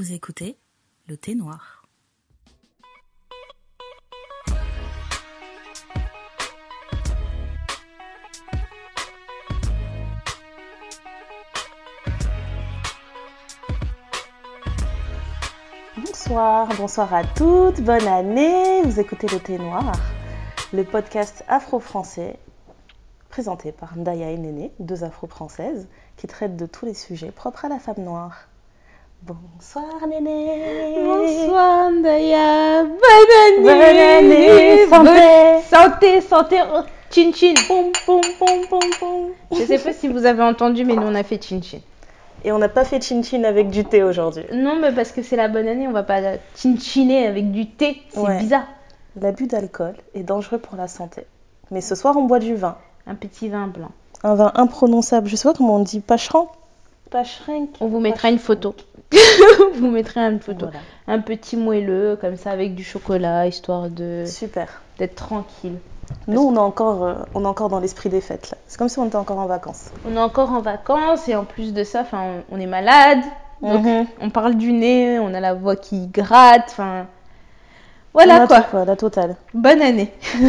Vous écoutez le thé noir. Bonsoir, bonsoir à toutes, bonne année. Vous écoutez le thé noir, le podcast afro-français présenté par Ndaya et Néné, deux afro-françaises qui traitent de tous les sujets propres à la femme noire. Bonsoir Néné. Bonsoir Ndaya, bonne année. Bonne année, santé. santé, santé. Oh, Chin chin. Poum, poum, poum, poum, poum. Je sais pas si vous avez entendu, mais nous on a fait chin chin. Et on n'a pas fait chin chin avec du thé aujourd'hui. Non, mais parce que c'est la bonne année, on va pas chin chiner avec du thé. C'est Ouais. bizarre. L'abus d'alcool est dangereux pour la santé. Mais ce soir, on boit du vin. Un petit vin blanc. Un vin imprononçable. Je sais pas comment on dit. Pacheran On vous mettra une photo. vous mettrez une photo. Voilà. Un petit moelleux comme ça avec du chocolat, histoire de Super. d'être tranquille. Nous, on est encore, euh, on est encore dans l'esprit des fêtes. C'est comme si on était encore en vacances. On est encore en vacances et en plus de ça, on, on est malade. Donc Mhm. on parle du nez, on a la voix qui gratte, enfin. Voilà quoi. quoi. La totale. Bonne année.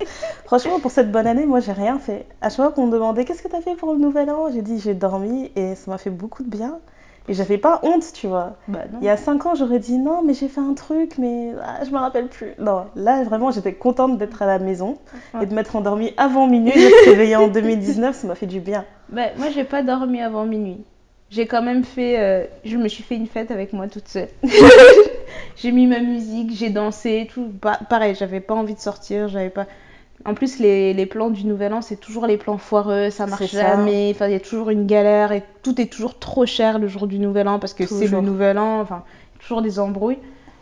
Franchement, pour cette bonne année, moi, j'ai rien fait. À chaque fois qu'on me demandait qu'est-ce que t'as fait pour le nouvel an, j'ai dit j'ai dormi et ça m'a fait beaucoup de bien. Et j'avais pas honte, tu vois. Bah. Il y a 5 ans, j'aurais dit non, mais j'ai fait un truc, mais ah, je me rappelle plus. Non, là, vraiment, j'étais contente d'être à la maison Ouais. et de m'être endormie avant minuit, de me réveiller en 2019, ça m'a fait du bien. Bah, moi, j'ai pas dormi avant minuit. J'ai quand même fait. euh, je me suis fait une fête avec moi toute seule. j'ai mis ma musique, j'ai dansé, et tout. Pa- pareil, j'avais pas envie de sortir, j'avais pas. En plus, les, les plans du Nouvel An, c'est toujours les plans foireux, ça marche ça. jamais. Enfin, il y a toujours une galère et tout est toujours trop cher le jour du Nouvel An parce que c'est le. Nouvel An. Enfin, toujours des embrouilles.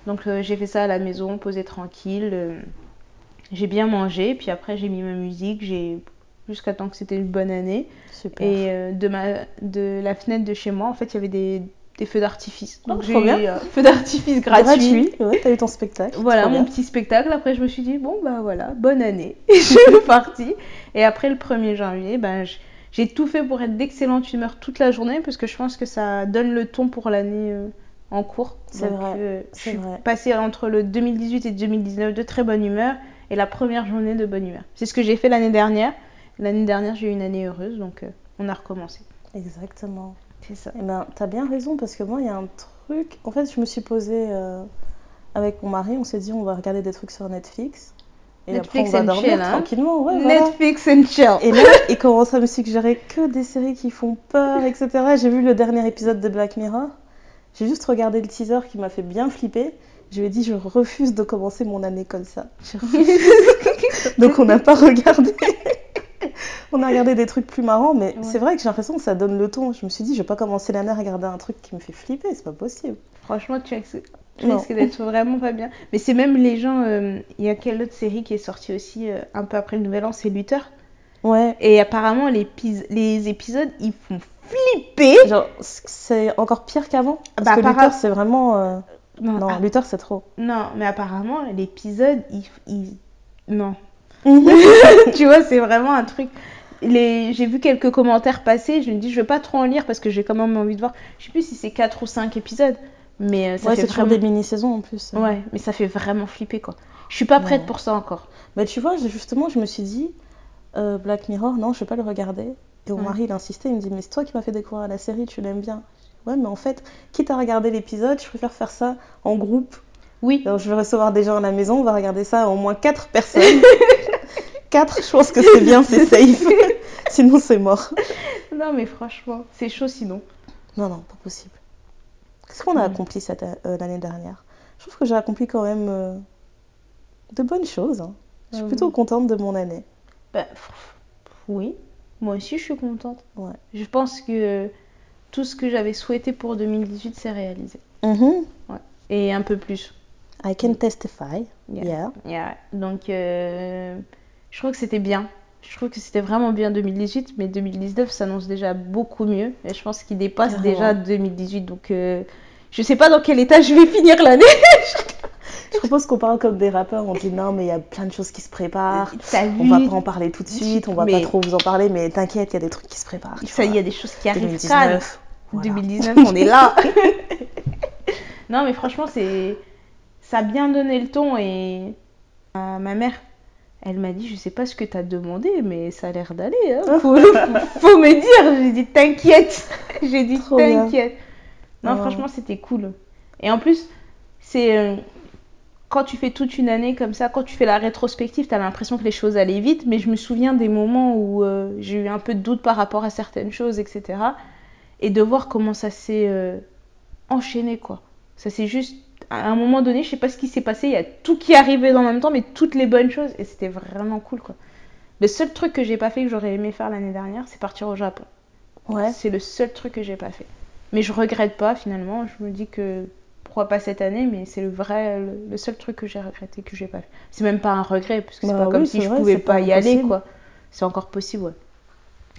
Donc, euh, j'ai fait ça à la maison, posé tranquille. euh, j'ai bien mangé, puis après, j'ai mis ma musique, j'ai jusqu'à temps que c'était une bonne année. Super. Et euh, de, ma, de la fenêtre de chez moi, en fait, il y avait des, des feux d'artifice. Oh, Donc trop j'ai eu euh, feu d'artifice gratuit. ouais, t'as eu ton spectacle. Voilà, mon bien. petit spectacle. Après, je me suis dit, bon, bah voilà, bonne année. je suis partie. Et après, le 1er janvier, ben, j'ai tout fait pour être d'excellente humeur toute la journée parce que je pense que ça donne le ton pour l'année euh, en cours. C'est vrai, euh, je c'est suis vrai. passée entre le 2018 et 2019 de très bonne humeur et la première journée de bonne humeur. C'est ce que j'ai fait l'année dernière. L'année dernière, j'ai eu une année heureuse, donc euh, on a recommencé. Exactement. C'est ça. Eh ben, t'as bien raison parce que moi, il y a un truc. En fait, je me suis posée euh, avec mon mari, on s'est dit on va regarder des trucs sur Netflix. Et Netflix après, on va dormir chill, hein. tranquillement. Ouais, voilà. Netflix and chill. Et là, il commence à me suggérer que des séries qui font peur, etc. J'ai vu le dernier épisode de Black Mirror. J'ai juste regardé le teaser qui m'a fait bien flipper. Je lui ai dit, je refuse de commencer mon année comme ça. Je refuse. Donc, on n'a pas regardé. on a regardé des trucs plus marrants, mais Ouais. c'est vrai que j'ai l'impression que ça donne le ton. Je me suis dit, je vais pas commencer l'année à regarder un truc qui me fait flipper, c'est pas possible. Franchement, tu risques, tu d'être vraiment pas bien. Mais c'est même les gens. euh, Il y a quelle autre série qui est sortie aussi euh, un peu après le Nouvel An C'est Luther. Ouais, Et apparemment, les, les épisodes, ils font flipper. genre, c'est encore pire qu'avant? Parce Bah, que apparemment- Luther, c'est vraiment. euh, Non, Non, ah, Luther, c'est trop. non, mais apparemment, l'épisode, il, il- Non. tu vois, c'est vraiment un truc. Les... J'ai vu quelques commentaires passer, je me dis, je vais pas trop en lire parce que j'ai quand même envie de voir. Je sais plus si c'est 4 ou 5 épisodes, mais euh, ça ouais, fait c'est vraiment... des mini-saisons en plus. Ouais, mais ça fait vraiment flipper quoi. Je suis pas prête Ouais. pour ça encore. Bah, tu vois, justement, je me suis dit, euh, Black Mirror, non, je vais pas le regarder. Et mon Ouais. mari, il insistait, il me dit, mais c'est toi qui m'as fait découvrir la série, tu l'aimes bien. Ouais, mais en fait, quitte à regarder l'épisode, je préfère faire ça en groupe. Oui, Alors, je vais recevoir des gens à la maison, on va regarder ça au moins 4 personnes. 4, je pense que c'est bien, c'est safe. Sinon, c'est mort. non mais franchement, c'est chaud sinon. Non, non, pas possible. Qu'est-ce qu'on a Mm. accompli cette, euh, l'année dernière? Je trouve que j'ai accompli quand même euh, de bonnes choses. hein. Je suis Euh, plutôt contente de mon année. Bah, oui, moi aussi je suis contente. Ouais. Je pense que tout ce que j'avais souhaité pour 2018 s'est réalisé. Mhm. Et un peu plus. I can testify. Yeah. Yeah. Yeah. Donc euh, je crois que c'était bien. Je trouve que c'était vraiment bien 2018, mais 2019 s'annonce déjà beaucoup mieux. Et je pense qu'il dépasse déjà 2018. Donc euh, je sais pas dans quel état je vais finir l'année. Je propose qu'on parle comme des rappeurs. On dit non, mais il y a plein de choses qui se préparent. T'as On va pas en parler tout de suite. On va Mais- pas trop vous en parler, mais t'inquiète, il y a des trucs qui se préparent. Ça, il y a des choses qui arrivent. calme. 2019. voilà. 2019, on est là. Non, mais franchement, c'est ça a bien donné le ton et euh, ma mère, elle m'a dit, je sais pas ce que t'as demandé, mais ça a l'air d'aller. Hein. Faut, faut me dire. J'ai dit, t'inquiète. J'ai dit, t'inquiète. Non, Oh. franchement, c'était cool. Et en plus, c'est euh, quand tu fais toute une année comme ça, quand tu fais la rétrospective, t'as l'impression que les choses allaient vite. Mais je me souviens des moments où euh, j'ai eu un peu de doute par rapport à certaines choses, etc. Et de voir comment ça s'est euh, enchaîné, quoi. Ça s'est juste. À un moment donné, je sais pas ce qui s'est passé, il y a tout qui est arrivé en même temps, mais toutes les bonnes choses, et c'était vraiment cool, quoi. Le seul truc que j'ai pas fait, que j'aurais aimé faire l'année dernière, c'est partir au Japon. Ouais. C'est le seul truc que j'ai pas fait. Mais je regrette pas finalement. Je me dis que pourquoi pas cette année, mais c'est le vrai, le, seul truc que j'ai regretté que j'ai pas fait. C'est même pas un regret parce que c'est Bah pas comme si c'est je vrai, pouvais pas pas y aller quoi. C'est encore possible, ouais.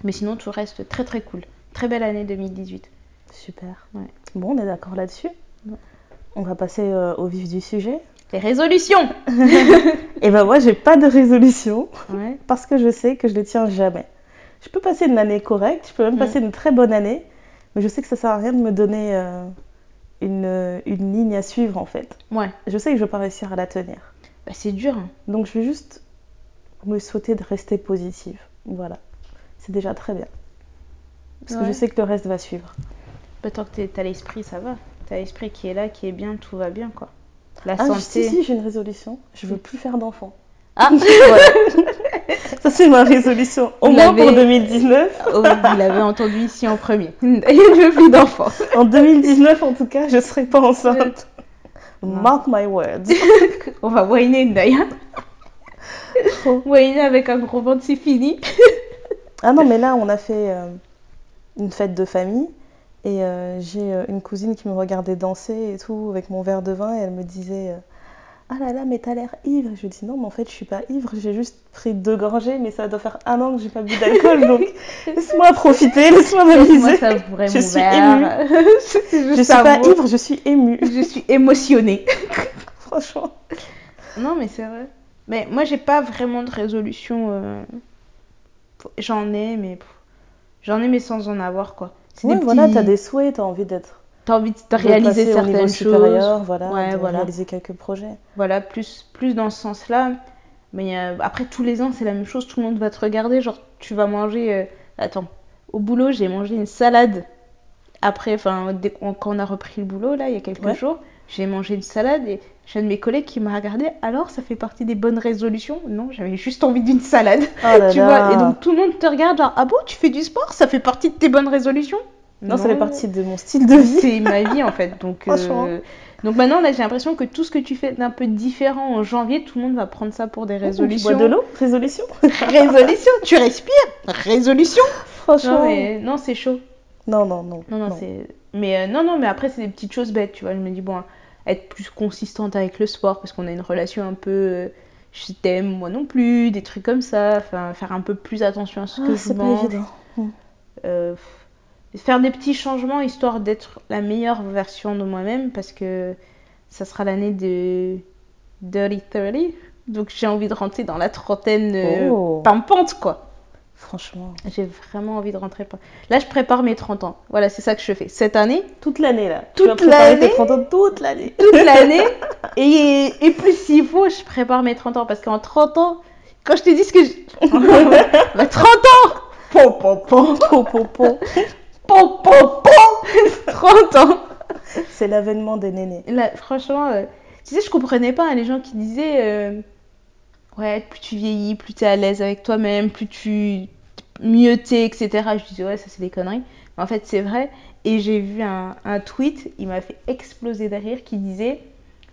Mais sinon tout reste très très cool. Très belle année 2018. Super. Ouais. Bon, on est d'accord là-dessus. Ouais. On va passer euh, au vif du sujet. Les résolutions. Et ben moi, j'ai pas de résolution Ouais. parce que je sais que je les tiens jamais. Je peux passer une année correcte, je peux même passer une très bonne année, mais je sais que ça sert à rien de me donner euh, une, une ligne à suivre en fait. Ouais. Je sais que je vais pas réussir à la tenir. Bah, c'est dur. hein. Donc je vais juste me souhaiter de rester positive. Voilà. C'est déjà très bien. Parce que je sais que le reste va suivre. Bah, tant que t'es- t'as l'esprit, ça va. T'as l'esprit qui est là, qui est bien, tout va bien quoi. La Ah, santé. si, si, j'ai une résolution. Je veux plus faire d'enfants. Ah, Ça, c'est ma résolution. Au Vous moins pour l'avez- 2019. Oh, vous l'avez entendu ici en premier. Il ne veut plus d'enfants. En 2019, en tout cas, je serai pas enceinte. Non. Mark my words. On va whiner d'ailleurs. Trop. Whiner avec un gros ventre, c'est fini. Ah non, mais là, on a fait euh, une fête de famille. Et euh, j'ai euh, une cousine qui me regardait danser et tout, avec mon verre de vin. Et elle me disait euh, Ah là là, mais t'as l'air ivre. Et je lui dis Non, mais en fait, je suis pas ivre. J'ai juste pris deux gorgées, mais ça doit faire un an que j'ai pas bu d'alcool. donc, laisse-moi profiter, laisse-moi Moi, m'amuser. Je suis. C'est Je suis pas mot. ivre, je suis émue. Je suis émotionnée. Franchement. Non, mais c'est vrai. Mais moi, j'ai pas vraiment de résolution. euh, J'en ai, mais j'en ai, mais sans en avoir quoi. C'est Ouais, des voilà, t'as des souhaits, t'as envie d'être. T'as envie de réaliser certaines choses. voilà, Ouais, de voilà. réaliser quelques projets. Voilà, plus, plus dans ce sens-là. Mais euh, après, tous les ans, c'est la même chose. Tout le monde va te regarder. Genre, tu vas manger. euh, Attends, au boulot, j'ai mangé une salade. Après, enfin, quand on a repris le boulot, là, il y a quelques Ouais. jours, j'ai mangé une salade et j'ai un de mes collègues qui m'a regardé. Alors, ça fait partie des bonnes résolutions? Non, j'avais juste envie d'une salade. Oh là tu là. vois Et donc, tout le monde te regarde, genre, ah bon, tu fais du sport? Ça fait partie de tes bonnes résolutions? Non, ça fait partie de mon style de vie. c'est ma vie en fait. Donc, euh, donc maintenant, là, j'ai l'impression que tout ce que tu fais d'un peu différent en janvier, tout le monde va prendre ça pour des Tu résolutions. bois de l'eau? Résolution Résolution, tu respires? Résolution. Franchement. Non, mais non, c'est chaud. Non, non, non. Non, non, c'est. Mais euh, non, non, mais après, c'est des petites choses bêtes, tu vois. Je me dis, bon, être plus consistante avec le sport parce qu'on a une relation un peu. euh, je t'aime, moi non plus, des trucs comme ça. Enfin, faire un peu plus attention à ce que Ah, je c'est pas mange. évident. Euh, faire des petits changements histoire d'être la meilleure version de moi-même parce que ça sera l'année de Dirty 30. Donc j'ai envie de rentrer dans la trentaine euh, Oh. pimpante quoi. Franchement. J'ai vraiment envie de rentrer. Là je prépare mes 30 ans. Voilà, c'est ça que je fais. Cette année, Toute l'année, là. Toute l'année tes 30 ans toute l'année. toute l'année. et, et plus s'il faut, je prépare mes 30 ans. Parce qu'en 30 ans, quand je te dis ce que je... Bah, 30 ans Pom, pom, pom, Po, po, po. pom, pom, pom 30 ans C'est l'avènement des nénés. Là, franchement, euh, tu sais, je comprenais pas hein, les gens qui disaient euh, Ouais, plus tu vieillis, plus tu es à l'aise avec toi-même, plus tu. mieux t'es, etc. Je disais Ouais, ça c'est des conneries. Mais en fait, c'est vrai. Et j'ai vu un, tweet, il m'a fait exploser de rire, qui disait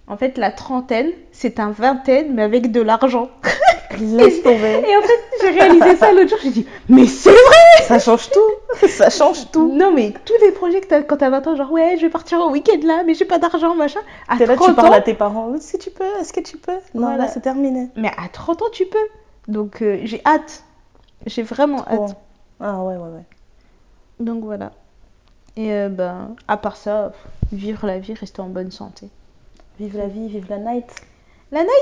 En fait, la trentaine, c'est un vingtaine, mais avec de l'argent. Laisse tomber. Et en fait, j'ai réalisé ça l'autre jour, j'ai dit Mais c'est vrai Ça change tout. Ça change tout. Non, mais tous les projets que t'as quand t'as 20 ans, genre Ouais, je vais partir au week-end là, mais j'ai pas d'argent, machin. À T'es là, tu 30 parles ans, à tes parents. Est-ce que tu peux? Est-ce que tu peux? Non, Voilà. là, c'est terminé. Mais à 30 ans, tu peux. Donc euh, j'ai hâte. J'ai vraiment Trop. hâte. Ah ouais, ouais, ouais. Donc voilà. Et euh, ben, à part ça, vivre la vie, rester en bonne santé. Vive la vie, vive la night. La night,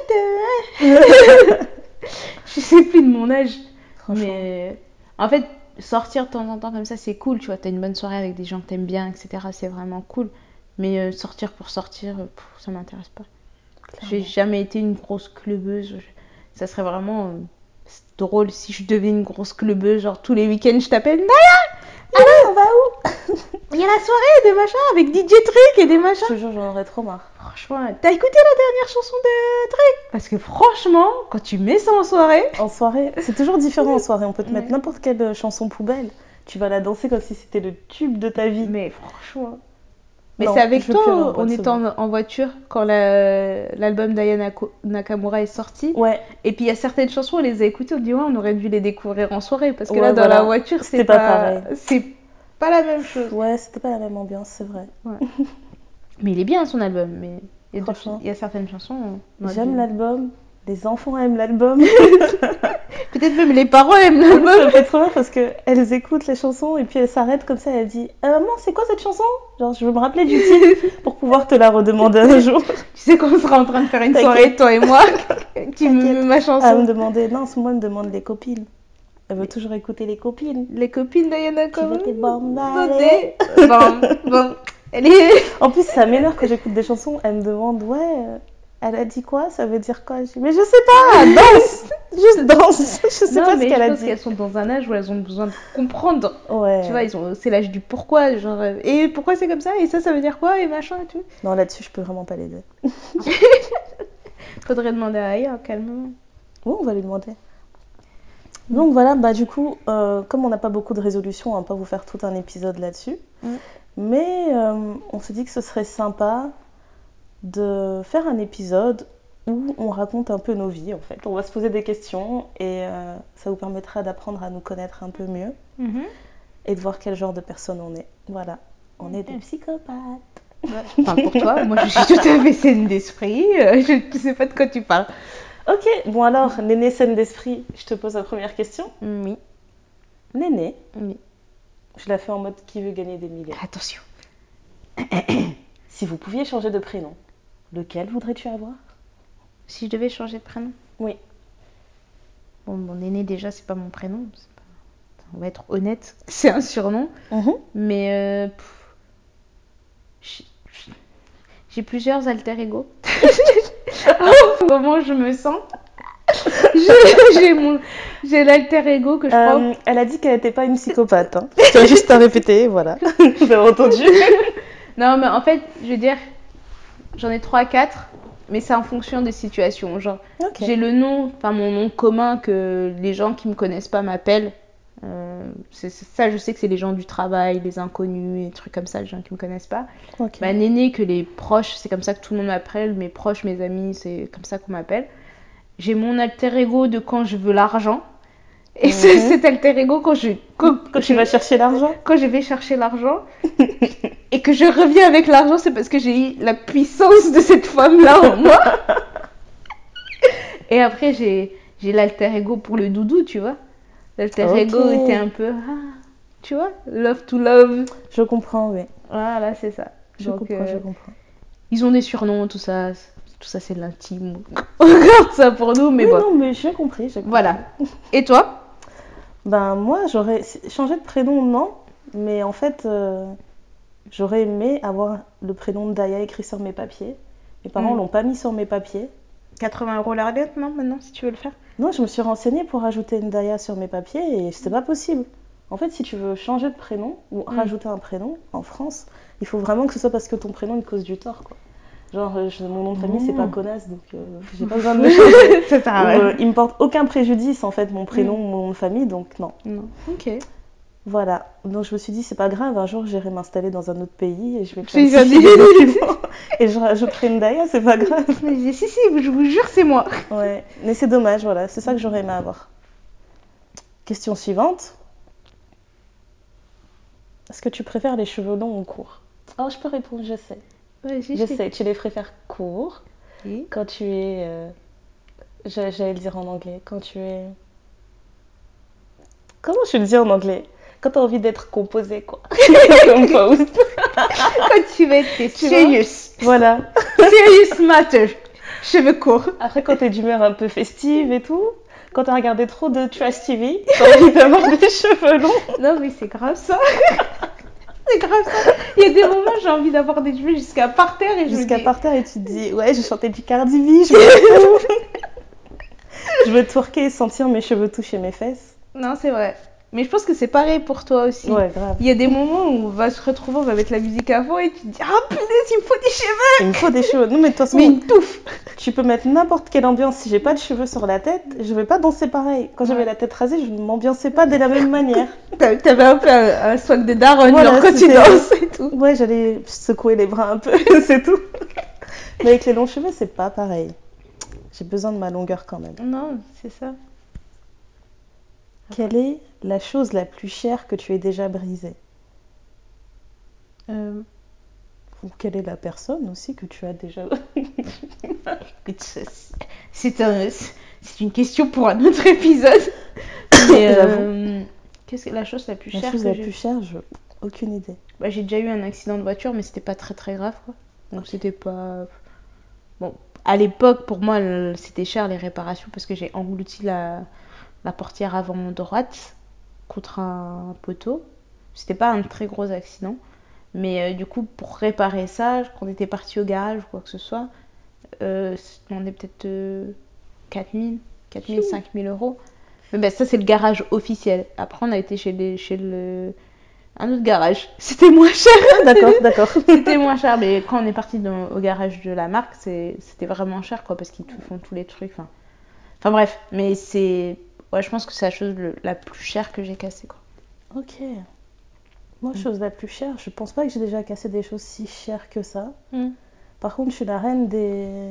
euh, je sais plus de mon âge. Mais euh, en fait, sortir de temps en temps comme ça, c'est cool. Tu vois, t'as une bonne soirée avec des gens que t'aimes bien, etc. C'est vraiment cool. Mais euh, sortir pour sortir, euh, pff, ça m'intéresse pas. J'ai jamais été une grosse clubeuse. Ça serait vraiment euh, drôle si je devenais une grosse clubeuse. Genre tous les week-ends, je t'appelle Naya, on va où il y a la soirée des machins avec DJ Trick et des machins. Je te jure, j'en aurais trop marre. Franchement, t'as écouté la dernière chanson de Trick? Parce que franchement, quand tu mets ça en soirée, En soirée, c'est toujours différent en soirée. On peut te mettre n'importe quelle euh, chanson poubelle. Tu vas la danser comme si c'était le tube de ta vie. mais franchement. Mais c'est avec toi, on était en, en voiture quand la- l'album d'Aya Ko- Nakamura est sorti. Ouais, Et puis il y a certaines chansons, on les a écoutées, on dit ouais, on aurait dû les découvrir en soirée. Parce que Ouais, là, dans voilà. la voiture, c'est pas, pas. C'est pas la même chose. ouais, c'était pas la même ambiance, c'est vrai. Mais il est bien son album. Mais il y a, il y a certaines chansons. J'aime l'album. Les enfants aiment l'album. Peut-être même les parents aiment ça l'album. me fait trop rire parce qu'elles écoutent les chansons et puis elles s'arrêtent comme ça. Elle dit Euh, Maman, c'est quoi cette chanson? Genre, je veux me rappeler du titre pour pouvoir te la redemander un jour. tu sais qu'on sera en train de faire une soirée, toi et moi, qui me ma Elle chanson. me demandait Non, moi, elle me demande les copines. Elle veut toujours écouter les copines. Les copines d'Aya Tu veux Nakamura. tes bandes allez Bon, bon. Elle est... En plus, ça m'énerve quand j'écoute des chansons. Elle me demande Ouais, euh, elle a dit quoi? Ça veut dire quoi? Je Mais je sais pas, danse Juste danse Je sais non, pas ce qu'elle je a pense dit. qu'elles sont dans un âge où elles ont besoin de comprendre. Ouais. Tu vois, ils ont, c'est l'âge du pourquoi, genre, euh, et pourquoi c'est comme ça, et ça, ça veut dire quoi, et machin, et tout. Non, là-dessus, je peux vraiment pas l'aider. Faudrait demander à Aya, calmement. Oui, on va lui demander. Donc voilà, bah du coup, euh, comme on n'a pas beaucoup de résolutions, on va pas vous faire tout un épisode là-dessus. Mm. Mais euh, on s'est dit que ce serait sympa de faire un épisode où on raconte un peu nos vies en fait. On va se poser des questions et euh, ça vous permettra d'apprendre à nous connaître un peu mieux et de voir quel genre de personne on est. Voilà, on est des psychopathes. Enfin, pour toi, moi, je suis tout à fait saine d'esprit, je ne sais pas de quoi tu parles. Ok, bon alors, Néné scène d'esprit, je te pose la première question. Oui, Néné, oui. je la fais en mode qui veut gagner des millions. Attention. Si vous pouviez changer de prénom, lequel voudrais-tu avoir? Si je devais changer de prénom? Oui. Bon, mon aîné, déjà, c'est pas mon prénom. pas- On va être honnête, c'est un surnom. Mais euh, j'ai- plusieurs alter ego. Comment je me sens J'ai l'alter ego que je crois. Euh, elle a dit qu'elle n'était pas une psychopathe. Hein. Je tiens juste à répéter, voilà. Vous avez entendu Non, mais en fait, je veux dire, j'en ai 3 4 mais c'est en fonction des situations. Genre, j'ai le nom, enfin mon nom commun que les gens qui me connaissent pas m'appellent. Euh, c'est ça, je sais que c'est les gens du travail, les inconnus, et des trucs comme ça, les gens qui me connaissent pas. Ok. Ma néné, que les proches, c'est comme ça que tout le monde m'appelle, mes proches, mes amis, c'est comme ça qu'on m'appelle. J'ai mon alter ego de quand je veux l'argent. Et c'est cet alter ego quand je, quand, Quand tu vas chercher l'argent quand je vais chercher l'argent et que je reviens avec l'argent, c'est parce que j'ai eu la puissance de cette femme-là en moi. Et après, j'ai j'ai l'alter ego pour le doudou, tu vois. L'alter ego était un peu, ah, tu vois, love to love. Je comprends, oui. Voilà, c'est ça. Je Donc, comprends, euh, je comprends. Ils ont des surnoms, tout ça. Tout ça, c'est de l'intime. On regarde ça pour nous, mais oui, bon. non, mais j'ai compris, j'ai compris. Voilà. Et toi? Ben moi, j'aurais changé de prénom, non. Mais en fait, euh, j'aurais aimé avoir le prénom de Daya écrit sur mes papiers. Mes parents Mm. l'ont pas mis sur mes papiers. 80 euros la lettre, non, maintenant, si tu veux le faire? Non, je me suis renseignée pour rajouter une Daya sur mes papiers et c'était pas possible. En fait, si tu veux changer de prénom ou Mm. rajouter un prénom en France, il faut vraiment que ce soit parce que ton prénom il cause du tort, quoi. Genre, euh, je- mon nom de famille c'est pas Mm. connasse, donc euh, j'ai pas besoin de le changer. Ça sert à Ou, rien. euh, il me porte aucun préjudice en fait, mon prénom Mm. ou mon nom de famille, donc non. Non. Ok. Voilà. Donc je me suis dit, c'est pas grave, un jour j'irai m'installer dans un autre pays et je vais documents et je rajouterai une Daya, c'est pas grave. Mais j'ai- si, si, je vous jure, c'est moi. Ouais, mais c'est dommage, voilà, c'est ça que j'aurais aimé avoir. Question suivante. Est-ce que tu préfères les cheveux longs ou courts? Oh, je peux répondre, je sais. Je sais, tu les préfères courts sais. quand tu es. euh, j'a- J'allais le dire en anglais. Quand tu es. Comment je le dis en anglais? Quand tu as envie d'être composé, quoi. Composed. Quand tu vas être serious. Voilà. serious matter. Cheveux courts. Après, quand t'es d'humeur un peu festive et tout, quand t'as regardé trop de Trash TV, t'as envie d'avoir des cheveux longs. Non, mais c'est grave ça. c'est grave ça. Il y a des moments, j'ai envie d'avoir des cheveux jusqu'à par terre et je Jusqu'à dis- par terre et tu te dis, ouais, j'ai chanté du Cardi B, je veux je veux twerker et sentir mes cheveux toucher mes fesses. Non, c'est vrai. Mais je pense que c'est pareil pour toi aussi. Ouais, grave. Il y a des moments où on va se retrouver, on va mettre la musique à fond et tu te dis Ah punaise, il me faut des cheveux Il me faut des cheveux. Non, mais de toute façon, Mais une touffe tu peux mettre n'importe quelle ambiance. Si j'ai pas de cheveux sur la tête, je vais pas danser pareil. Quand j'avais Ouais. la tête rasée, je ne m'ambiançais pas de la même manière. T'a- T'avais un peu un, un swag de daronne Voilà, quand tu danses et tout. Ouais, j'allais secouer les bras un peu, c'est tout. Mais avec les longs cheveux, c'est pas pareil. J'ai besoin de ma longueur quand même. Non, c'est ça. Quelle est la chose la plus chère que tu aies déjà brisée? Euh, Ou quelle est la personne aussi que tu as déjà écoute, ça, c'est- c'est un- c'est une question pour un autre épisode. Mais euh, qu'est-ce que la chose la plus La chère chose que la j'ai plus chère, je... aucune idée. Bah, j'ai déjà eu un accident de voiture, mais c'était pas très très grave, quoi. Donc c'était pas. Bon, à l'époque, pour moi, le- c'était cher les réparations parce que j'ai englouti la, la portière avant droite contre un poteau. C'était pas un très gros accident. Mais euh, du coup, pour réparer ça, quand on était parti au garage ou quoi que ce soit, euh, on est peut-être euh, 4000, 4000, 5000 euros. Mais ben, ça, c'est le garage officiel. Après, on a été chez, les, chez le, un autre garage. C'était moins cher. Ah, d'accord, d'accord. C'était moins cher, mais quand on est parti dans- au garage de la marque, c'était vraiment cher, quoi, parce qu'ils font tous les trucs. Enfin, enfin bref, mais c'est. Ouais, je pense que c'est la chose le- la plus chère que j'ai cassée, quoi. Ok. Moi, chose la plus chère, je pense pas que j'ai déjà cassé des choses si chères que ça. Par contre, je suis la reine des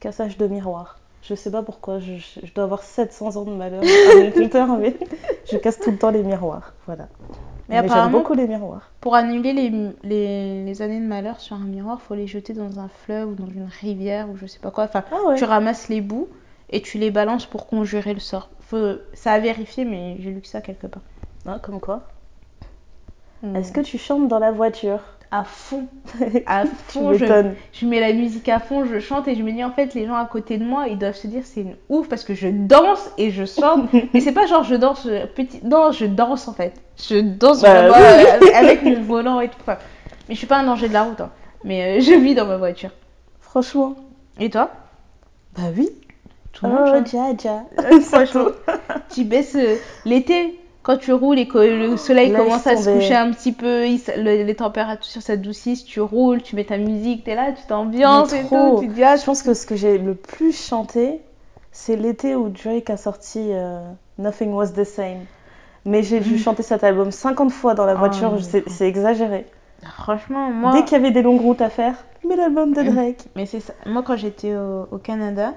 cassages de miroirs. Je sais pas pourquoi, je, dois avoir 700 ans de malheur à mon compteur, mais je casse tout le temps les miroirs. Voilà. Mais Mais, j'aime beaucoup les miroirs. Pour annuler les, les, les années de malheur sur un miroir, faut les jeter dans un fleuve ou dans une rivière ou je sais pas quoi. Enfin, Ah ouais. tu ramasses les bouts et tu les balances pour conjurer le sort. Faut... Ça a vérifié, mais j'ai lu que ça quelque part. Ah, comme quoi? Mm. Est-ce que tu chantes dans la voiture? À fond. À Tu fond, je, je mets la musique à fond, je chante et je me dis en fait les gens à côté de moi ils doivent se dire c'est une ouf parce que je danse et je chante mais c'est pas genre je danse euh, petit non je danse en fait je danse Bah, oui. euh, avec, mon volant et tout Enfin, mais je suis pas un danger de la route hein. mais euh, je vis dans ma voiture Franchement. et toi? Bah oui. Tout le monde Oh, chante. dja, dja. franchement tu baisses euh, l'été quand tu roules et que le soleil Laisse commence à se coucher un petit peu, il le- les températures s'adoucissent, tu roules, tu mets ta musique, t'es là, tu t'ambiances et tout, tu dis ah, Je pense que ce que j'ai le plus chanté, c'est l'été où Drake a sorti euh, Nothing Was the Same. Mais j'ai dû chanter cet album 50 fois dans la Oh, voiture, c'est c'est exagéré. Franchement, moi. Dès qu'il y avait des longues routes à faire, mais l'album de Drake. Mais c'est ça. Moi, quand j'étais au, au Canada,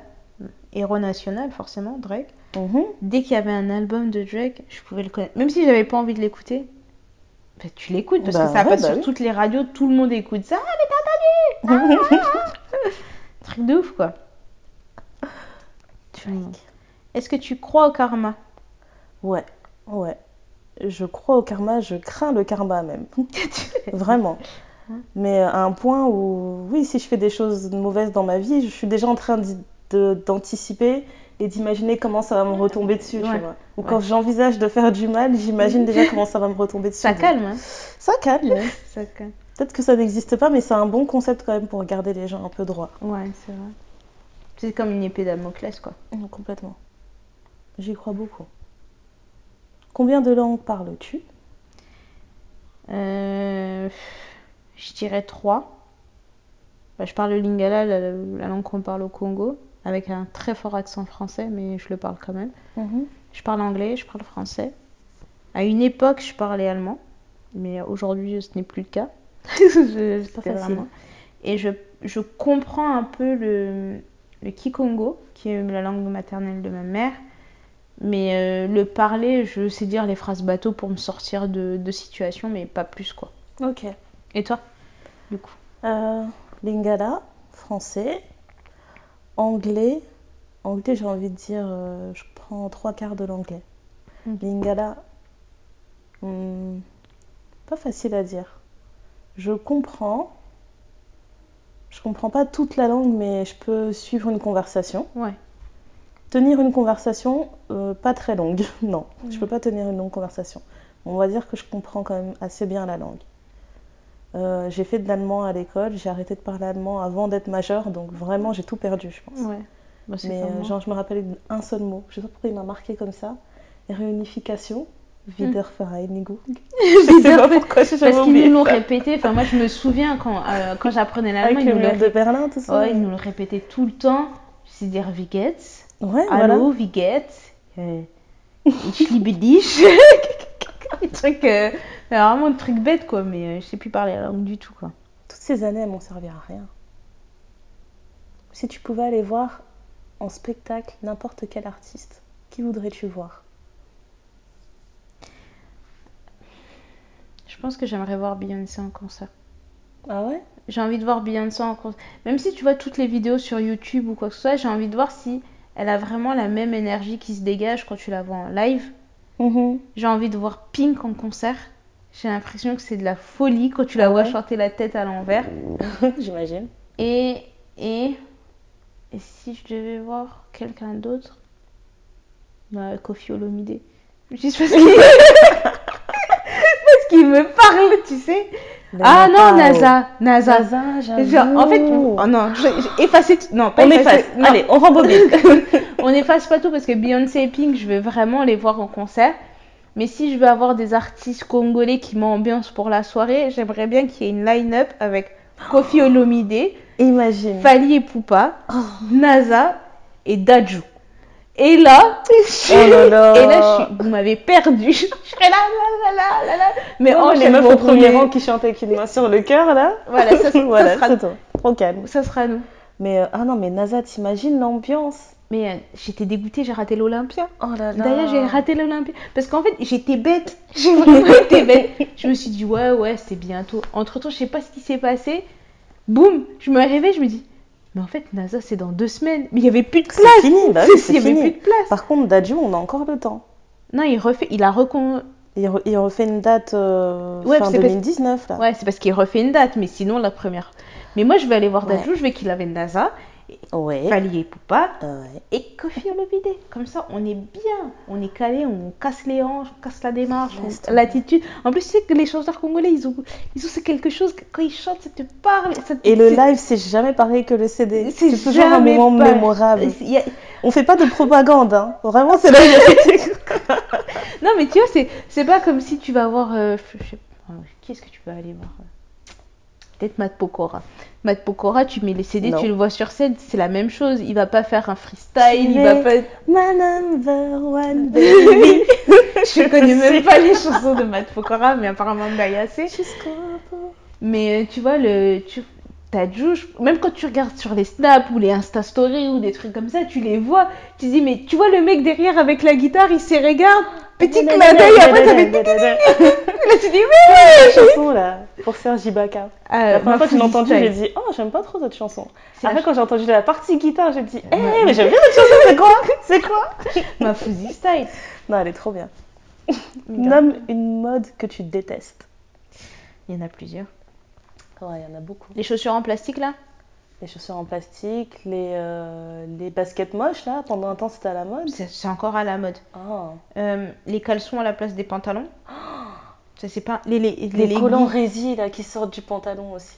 héros national, forcément, Drake, Mhm. dès qu'il y avait un album de Drake, je pouvais le connaître. Même si j'avais pas envie de l'écouter, bah, tu l'écoutes parce Bah que ça ouais, passe bah sur oui. toutes les radios, tout le monde écoute ça. Ah, mais t'as entendu Truc de ouf, quoi. Drake. Est-ce que tu crois au karma? Ouais, ouais. Je crois au karma, je crains le karma même. Vraiment. Mais à un point où, oui, si je fais des choses mauvaises dans ma vie, je suis déjà en train d'anticiper et d'imaginer comment ça va me retomber dessus, tu Ouais. vois. Ou Ouais. quand j'envisage de faire du mal, j'imagine déjà comment ça va me retomber dessus. Ça Donc, calme, hein Ça calme. mais Ça calme. Peut-être que ça n'existe pas, mais c'est un bon concept quand même pour garder les gens un peu droits. Ouais, c'est vrai. C'est comme une épée Damoclès, quoi. Mm, Complètement. J'y crois beaucoup. Combien de langues parles-tu? Euh, je dirais trois. Bah, je parle le lingala, la, la langue qu'on parle au Congo, avec un très fort accent français, mais je le parle quand même. Je parle anglais, je parle français. À une époque, je parlais allemand, mais aujourd'hui, ce n'est plus le cas. Je- facile. Et je, je comprends un peu le, le Kikongo, qui est la langue maternelle de ma mère. Mais euh, le parler, je sais dire les phrases bateau pour me sortir de, de situations, mais pas plus quoi. Ok. Et toi Du coup? Euh, Lingala, français. Anglais. Anglais, j'ai envie de dire, euh, je prends trois quarts de l'anglais. Mm. Lingala, hmm, pas facile à dire. Je comprends. Je comprends pas toute la langue, mais je peux suivre une conversation. Ouais. Tenir une conversation, euh, pas très longue. non, je Mm. peux pas tenir une longue conversation. On va dire que je comprends quand même assez bien la langue. Euh, j'ai fait de l'allemand à l'école, j'ai arrêté de parler allemand avant d'être majeure, donc vraiment j'ai tout perdu, je pense. Ouais. Bah, c'est Mais euh, genre, je me rappelle d'un seul mot. Je sais pas pourquoi il m'a marqué comme ça. Réunification. Wiedervereinigung. Je sais pas pourquoi j'ai Parce qu'ils nous l'ont répété. Enfin, moi, je me souviens quand, euh, quand j'apprenais l'allemand, Avec ils le nous le mur de ré- Berlin, tout ça. ouais, ils nous le répétaient tout le temps. C'est-à-dire, wie geht's Ouais. Allô, euh, Ich liebe dich. Des trucs, euh, vraiment des trucs bêtes, quoi. Mais euh, je sais plus parler la langue du tout, quoi. Toutes ces années, elles m'ont servi à rien. Si tu pouvais aller voir en spectacle n'importe quel artiste, qui voudrais-tu voir? Je pense que j'aimerais voir Beyoncé en concert. Ah ouais? J'ai envie de voir Beyoncé en concert. Même si tu vois toutes les vidéos sur YouTube ou quoi que ce soit, j'ai envie de voir si elle a vraiment la même énergie qui se dégage quand tu la vois en live. Mhm. J'ai envie de voir Pink en concert. J'ai l'impression que c'est de la folie quand tu la Ah vois ouais chanter la tête à l'envers. J'imagine. Et, et, et si je devais voir quelqu'un d'autre? Bah, Kofi Olomide. Juste parce qu'il parce qu'il me parle, tu sais. Ah non, NASA. NASA. NASA. Genre, en fait, oh non, effacé tout. Non, pas on efface. non. Allez, on rembobine. on efface pas tout parce que Beyoncé et Pink, je veux vraiment les voir en concert. Mais si je veux avoir des artistes congolais qui m'ambiancent pour la soirée, j'aimerais bien qu'il y ait une line-up avec Kofi Olomide, Imagine. Fali et Poupa, Oh. NASA et Daju. Et là, Oh là là. et là, je suis- vous m'avez perdu. Je serais là, là, là, là, là, là. Mais Oh, les meufs au premier rang qui chantent avec une main sur le cœur, là. Voilà, ça, sera. Trop calme. ça sera nous. Mais, euh, ah non, mais NASA, t'imagines l'ambiance Mais euh, j'étais dégoûtée, j'ai raté l'Olympia. Oh là là. D'ailleurs, j'ai raté l'Olympia. Parce qu'en fait, j'étais bête. J'ai vraiment été bête. Je me suis dit, ouais, ouais, c'est bientôt. Entre temps, je sais pas ce qui s'est passé. Boum, je me réveille, je me dis, mais en fait, NASA, c'est dans deux semaines. Mais il y avait plus de C'est place. fini, bah oui, c'est avait fini. plus de place. Par contre, Dadju, on a encore le temps. Non, il refait, il a recon. Il, re- il refait une date euh, Ouais, fin c'est parce- 2019, là. Ouais, c'est parce qu'il refait une date, mais sinon, la première. Mais moi, je vais aller voir Ouais. Dadju, je vais qu'il avait NASA, Ouais. Fali et Poupa, Ouais. et Kofi Olomide. Comme ça, on est bien, on est calé, on casse les hanches, on casse la démarche, l'attitude. En plus, tu sais que les chanteurs congolais, ils ont, ils ont c'est quelque chose quand ils chantent, ça te parle. Ça te- Et le live, c'est jamais pareil que le CD. c'est toujours un moment pareil. mémorable. A- On fait pas de propagande, hein. Vraiment, c'est la vérité. Non, mais tu vois, c'est, pas comme si tu vas voir. euh, je sais pas, qui est-ce que tu peux aller voir? Euh Peut-être Matt Pokora. Matt Pokora, tu mets les CD, Non. tu le vois sur scène, c'est la même chose. Il va pas faire un freestyle, il va pas. My number one baby. Je connais même pas les chansons de Matt Pokora, mais apparemment bout. Mais euh, tu vois, le, tu, t'as Juge, même quand tu regardes sur les snaps ou les Insta Stories ou des trucs comme ça, tu les vois. Tu dis, mais tu vois le mec derrière avec la guitare, il se regarde, petit clin d'œil, après ça fait. Là, tu dis, oui! La chanson, là, pour Serge Ibaka. Ah, La première fois que je l'ai entendue, j'ai dit Oh, j'aime pas trop cette chanson. Après, quand j'ai entendu la partie guitare, j'ai dit Eh, Ouais. mais j'aime bien cette chanson, c'est quoi? C'est quoi? Ma Fuzzy Style. Non, elle est trop bien. Nomme une mode que tu détestes. Il y en a plusieurs. Ouais, il y en a beaucoup. Les chaussures en plastique là? Les chaussures en plastique, les, euh, les baskets moches, là, pendant un temps, c'était à la mode? C'est encore à la mode. Oh. Euh, les caleçons à la place des pantalons. Ça c'est pas. Les, les, les, collants résille, là, qui sortent du pantalon aussi.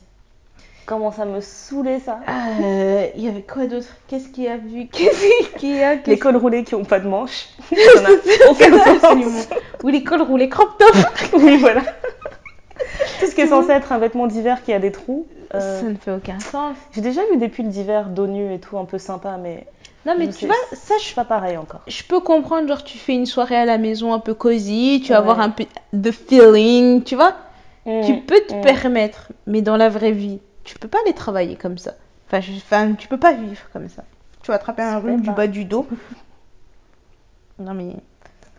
Comment ça me saoulait, ça Euh, Il y avait quoi d'autre? Qu'est-ce qu'il y a vu? Qu'est-ce qu'il y a Les cols roulés qui ont pas de manches. Ça n'a aucun sens. Absolument. Ou les cols roulés crop top. Oui, voilà. Tout ce qui est censé être un vêtement d'hiver qui a des trous. euh, Ça ne fait aucun sens. J'ai déjà vu des pulls d'hiver dos nu et tout, un peu sympa, mais Non mais Je tu vois, ça je suis pas pareil encore. je peux comprendre, genre tu fais une soirée à la maison un peu cosy, tu vas Ouais. avoir un peu de feeling, tu vois Mm, Tu peux te mm. permettre, mais dans la vraie vie, tu peux pas aller travailler comme ça. Enfin, je- enfin, tu peux pas vivre comme ça. Tu vas attraper un rhume du bas du dos. non mais...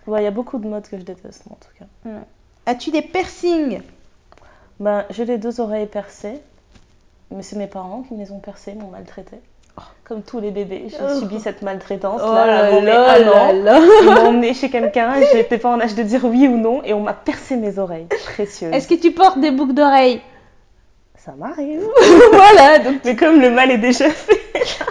Ouais, il y a beaucoup de modes que je déteste, moi, en tout cas. As-tu des piercings? Ben, j'ai les deux oreilles percées, mais c'est mes parents qui me les ont percées, m'ont maltraité. Comme tous les bébés, j'ai Oh. subi cette maltraitance. Oh là, là là un là an. là. Ils m'ont emmené chez quelqu'un, j'étais pas en âge de dire oui ou non, et on m'a percé mes oreilles. Précieuses. Est-ce que tu portes des boucles d'oreilles? Ça m'arrive. Voilà, donc Mais comme le mal est déjà fait.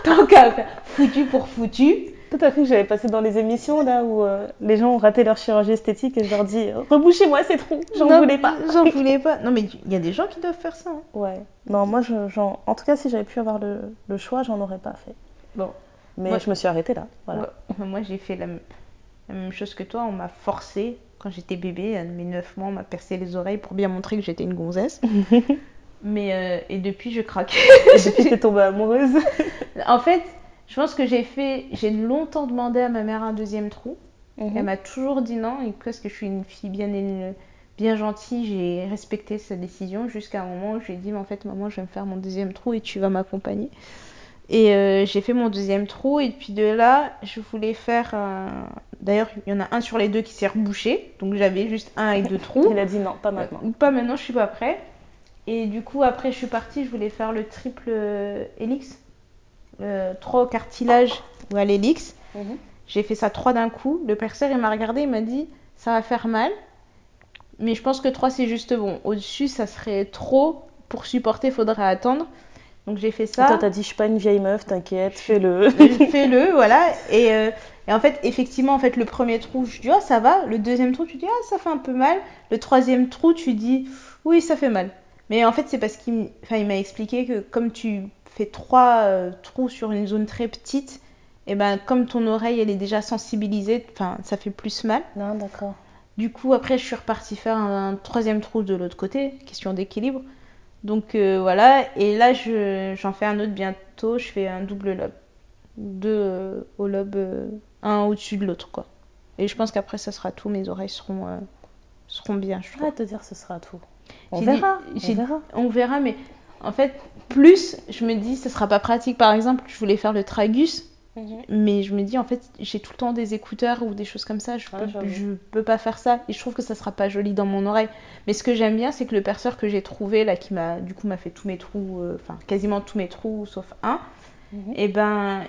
tant qu'à faire foutu pour foutu, Tout à fait, j'avais passé dans les émissions là où euh, les gens ont raté leur chirurgie esthétique et je leur dis rebouchez-moi ces trous, j'en voulais pas. J'en voulais pas. Non, mais il y a des gens qui doivent faire ça. hein. Ouais, non, moi, je, j'en- en tout cas, si j'avais pu avoir le, le choix, j'en aurais pas fait. Bon. Mais Ouais. je me suis arrêtée là. Voilà. Ouais. Moi, j'ai fait la, même chose que toi. On m'a forcé, quand j'étais bébé, à mes 9 mois, on m'a percé les oreilles pour bien montrer que j'étais une gonzesse. Mais, euh, et depuis, je craque. Et depuis, t'es tombée amoureuse. en fait, je pense que j'ai fait. J'ai longtemps demandé à ma mère un deuxième trou. Mhm. Elle m'a toujours dit non, et parce que je suis une fille bien, bien gentille, j'ai respecté sa décision jusqu'à un moment où je lui ai dit, mais en fait, maman, je vais me faire mon deuxième trou et tu vas m'accompagner. Et euh, j'ai fait mon deuxième trou, et puis de là, je voulais faire. D'ailleurs, il y en a un sur les deux qui s'est rebouché, donc j'avais juste un et deux trous. Il a dit non, pas maintenant. Euh, Pas maintenant, je suis pas prêt. Et du coup, après, je suis partie, je voulais faire le triple hélix. Euh, trois au cartilage ou à l'hélix. Mhm. J'ai fait ça trois d'un coup. Le perceur, il m'a regardé, il m'a dit ça va faire mal. Mais je pense que trois, c'est juste bon. Au-dessus, ça serait trop. Pour supporter, faudrait attendre. Donc j'ai fait ça. toi, t'as dit, je suis pas une vieille meuf, t'inquiète, fais-le. Euh, Fais-le, voilà. Et, euh, et en fait, effectivement, en fait, le premier trou, je dis, oh, ça va. Le deuxième trou, tu dis, ah, ça fait un peu mal. Le troisième trou, tu dis, oui, ça fait mal. Mais en fait, c'est parce qu'il m'a expliqué que comme tu fais trois euh, trous sur une zone très petite, et ben, comme ton oreille, elle est déjà sensibilisée, enfin, ça fait plus mal. Non, d'accord. Du coup, après, je suis repartie faire un, un troisième trou de l'autre côté, question d'équilibre. Donc euh, voilà, et là, je- j'en fais un autre bientôt. Je fais un double lobe. Deux euh, au lobe, un au-dessus de l'autre, quoi. Et je pense qu'après, ça sera tout. Mes oreilles seront, seront bien, je trouve. Arrête de dire ce sera tout. On verra, dit- on verra. On verra, mais en fait, plus je me dis, ce sera pas pratique. Par exemple, je voulais faire le tragus. Mais je me dis, en fait, j'ai tout le temps des écouteurs ou des choses comme ça. Je Ouais, peux, j'avoue. je peux pas faire ça. Et je trouve que ça sera pas joli dans mon oreille. Mais ce que j'aime bien, c'est que le perceur que j'ai trouvé, là, qui m'a, du coup, m'a fait tous mes trous, euh, enfin, quasiment tous mes trous, sauf un, Mhm. et ben,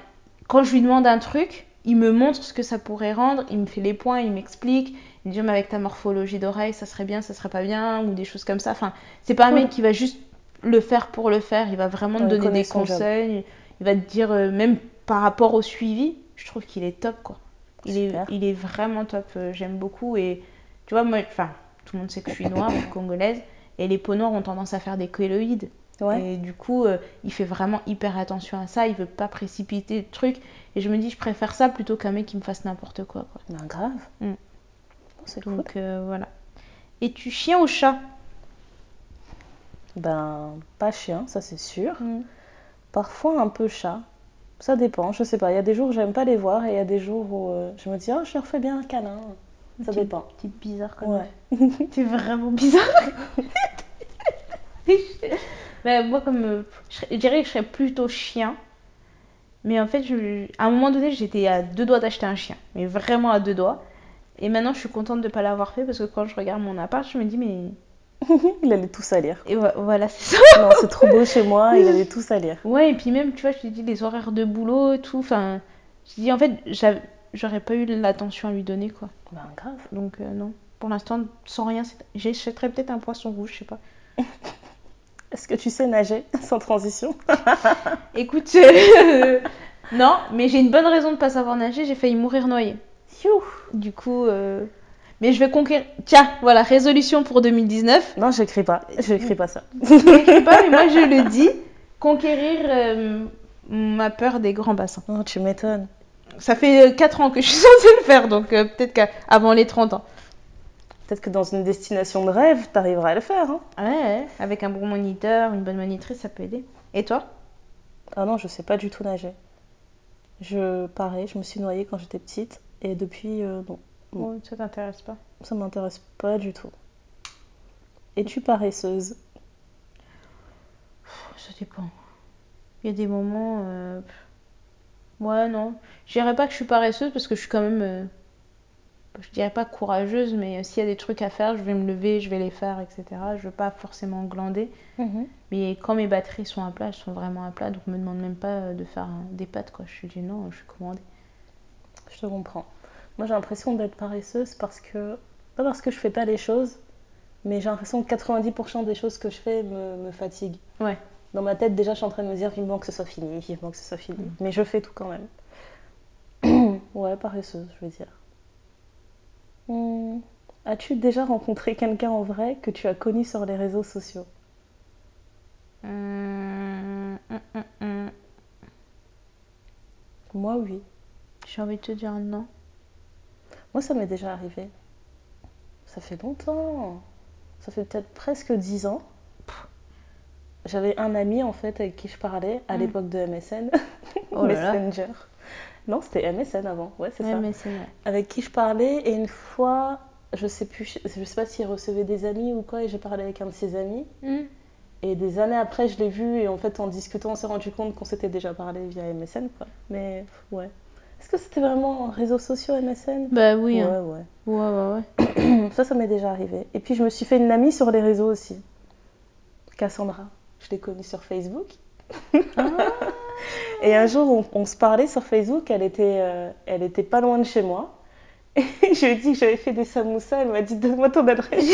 quand je lui demande un truc, il me montre ce que ça pourrait rendre. Il me fait les points, il m'explique. Il me dit, mais avec ta morphologie d'oreille, ça serait bien, ça serait pas bien, ou des choses comme ça. Enfin, c'est pas un mec qui va juste le faire pour le faire. Il va vraiment te Ouais, donner des job. conseils. Il va te dire, euh, même par rapport au suivi, je trouve qu'il est top, quoi. Il est, il est vraiment top. euh, J'aime beaucoup. Et tu vois, moi, enfin, tout le monde sait que je suis noire, congolaise. Et les peaux noires ont tendance à faire des. Ouais. Et du coup, euh, il fait vraiment hyper attention à ça. Il veut pas précipiter le truc. Et je me dis, je préfère ça plutôt qu'un mec qui me fasse n'importe quoi, quoi. Ben, grave. Mm. C'est cool. Donc euh, voilà. Et tu chien ou chat? Ben, pas chien, ça c'est sûr. Mm. Parfois un peu chat. Ça dépend, je sais pas. Il y a des jours où j'aime pas les voir et il y a des jours où euh, je me dis, oh, je leur fais bien un câlin. Ça dépend. T'es bizarre quand Ouais. même. T'es vraiment bizarre. Ben, moi, comme. euh, je, dirais que je serais plutôt chien. Mais en fait, je- à un moment donné, j'étais à deux doigts d'acheter un chien. Mais vraiment à deux doigts. Et maintenant, je suis contente de ne pas l'avoir fait parce que quand je regarde mon appart, je me dis, mais. il allait tout salir. Et vo- voilà, c'est ça. Non, c'est trop beau chez moi, il allait tout salir. Ouais, et puis même, tu vois, je te dis, les horaires de boulot et tout. Enfin, je te dis, en fait, j'aurais pas eu l'attention à lui donner, quoi. Ben, grave. Donc, euh, non. Pour l'instant, sans rien, j'achèterais peut-être un poisson rouge, je sais pas. Est-ce que tu sais nager sans transition? Écoute, euh, non, mais j'ai une bonne raison de pas savoir nager, j'ai failli mourir noyée. You. Du coup, euh, mais je vais conquérir. Tiens, voilà, résolution pour 2019. Non, j'écris pas. J'écris pas ça. Je pas, mais moi je le dis. Conquérir euh, ma peur des grands bassins. Non, tu m'étonnes. Ça fait 4 ans que je suis censée le faire, donc euh, peut-être qu'avant les 30 ans. Peut-être que dans une destination de rêve, t'arriveras à le faire. Hein Ouais, ouais, avec un bon moniteur, une bonne monitrice, ça peut aider. Et toi? Ah non, je sais pas du tout nager. Je, pareil, je me suis noyée quand j'étais petite et depuis, euh, non, Ça t'intéresse pas ça m'intéresse pas du tout. Es-tu paresseuse? Ça dépend. Il y a des moments. euh, Ouais, non. Je dirais pas que je suis paresseuse parce que je suis quand même. euh, Je dirais pas courageuse, mais euh, s'il y a des trucs à faire, je vais me lever, je vais les faire, etc. Je veux pas forcément glander. Mais quand mes batteries sont à plat, elles sont vraiment à plat, donc me demande même pas euh, de faire des pattes, quoi. Je dis non, je suis commandée. Je te comprends. Moi, j'ai l'impression d'être paresseuse parce que. Pas parce que je fais pas les choses, mais j'ai l'impression que 90% des choses que je fais me, me fatiguent. Ouais. Dans ma tête, déjà, je suis en train de me dire vivement que ce soit fini, vivement que ce soit fini. Mm. Mais je fais tout quand même. Ouais, paresseuse, je veux dire. Hmm. As-tu déjà rencontré quelqu'un en vrai que tu as connu sur les réseaux sociaux? Hum, hum, hum. Moi, oui. J'ai envie de te dire non. Moi, ça m'est déjà arrivé. Ça fait longtemps. Ça fait peut-être presque 10 ans. J'avais un ami, en fait, avec qui je parlais à Mm. l'époque de MSN. Oh là là. Messenger. Non, c'était MSN avant. Ouais, c'est Ouais, ça. vrai. Avec qui je parlais. Et une fois, je sais plus, je sais pas s'il recevait des amis ou quoi, et j'ai parlé avec un de ses amis. Hum. Et des années après, je l'ai vu et en fait, en discutant, on s'est rendu compte qu'on s'était déjà parlé via MSN, quoi. Mais ouais. Est-ce que c'était vraiment un réseau social MSN Bah oui. Ouais, hein. ouais. Ouais, ouais, ouais. Ça, ça m'est déjà arrivé. Et puis, je me suis fait une amie sur les réseaux aussi. Cassandra. Je l'ai connue sur Facebook. Ah. Et un jour, on, on se parlait sur Facebook. Elle était, euh, elle était pas loin de chez moi. Et je lui ai dit que j'avais fait des samoussas. Elle m'a dit Donne-moi ton adresse.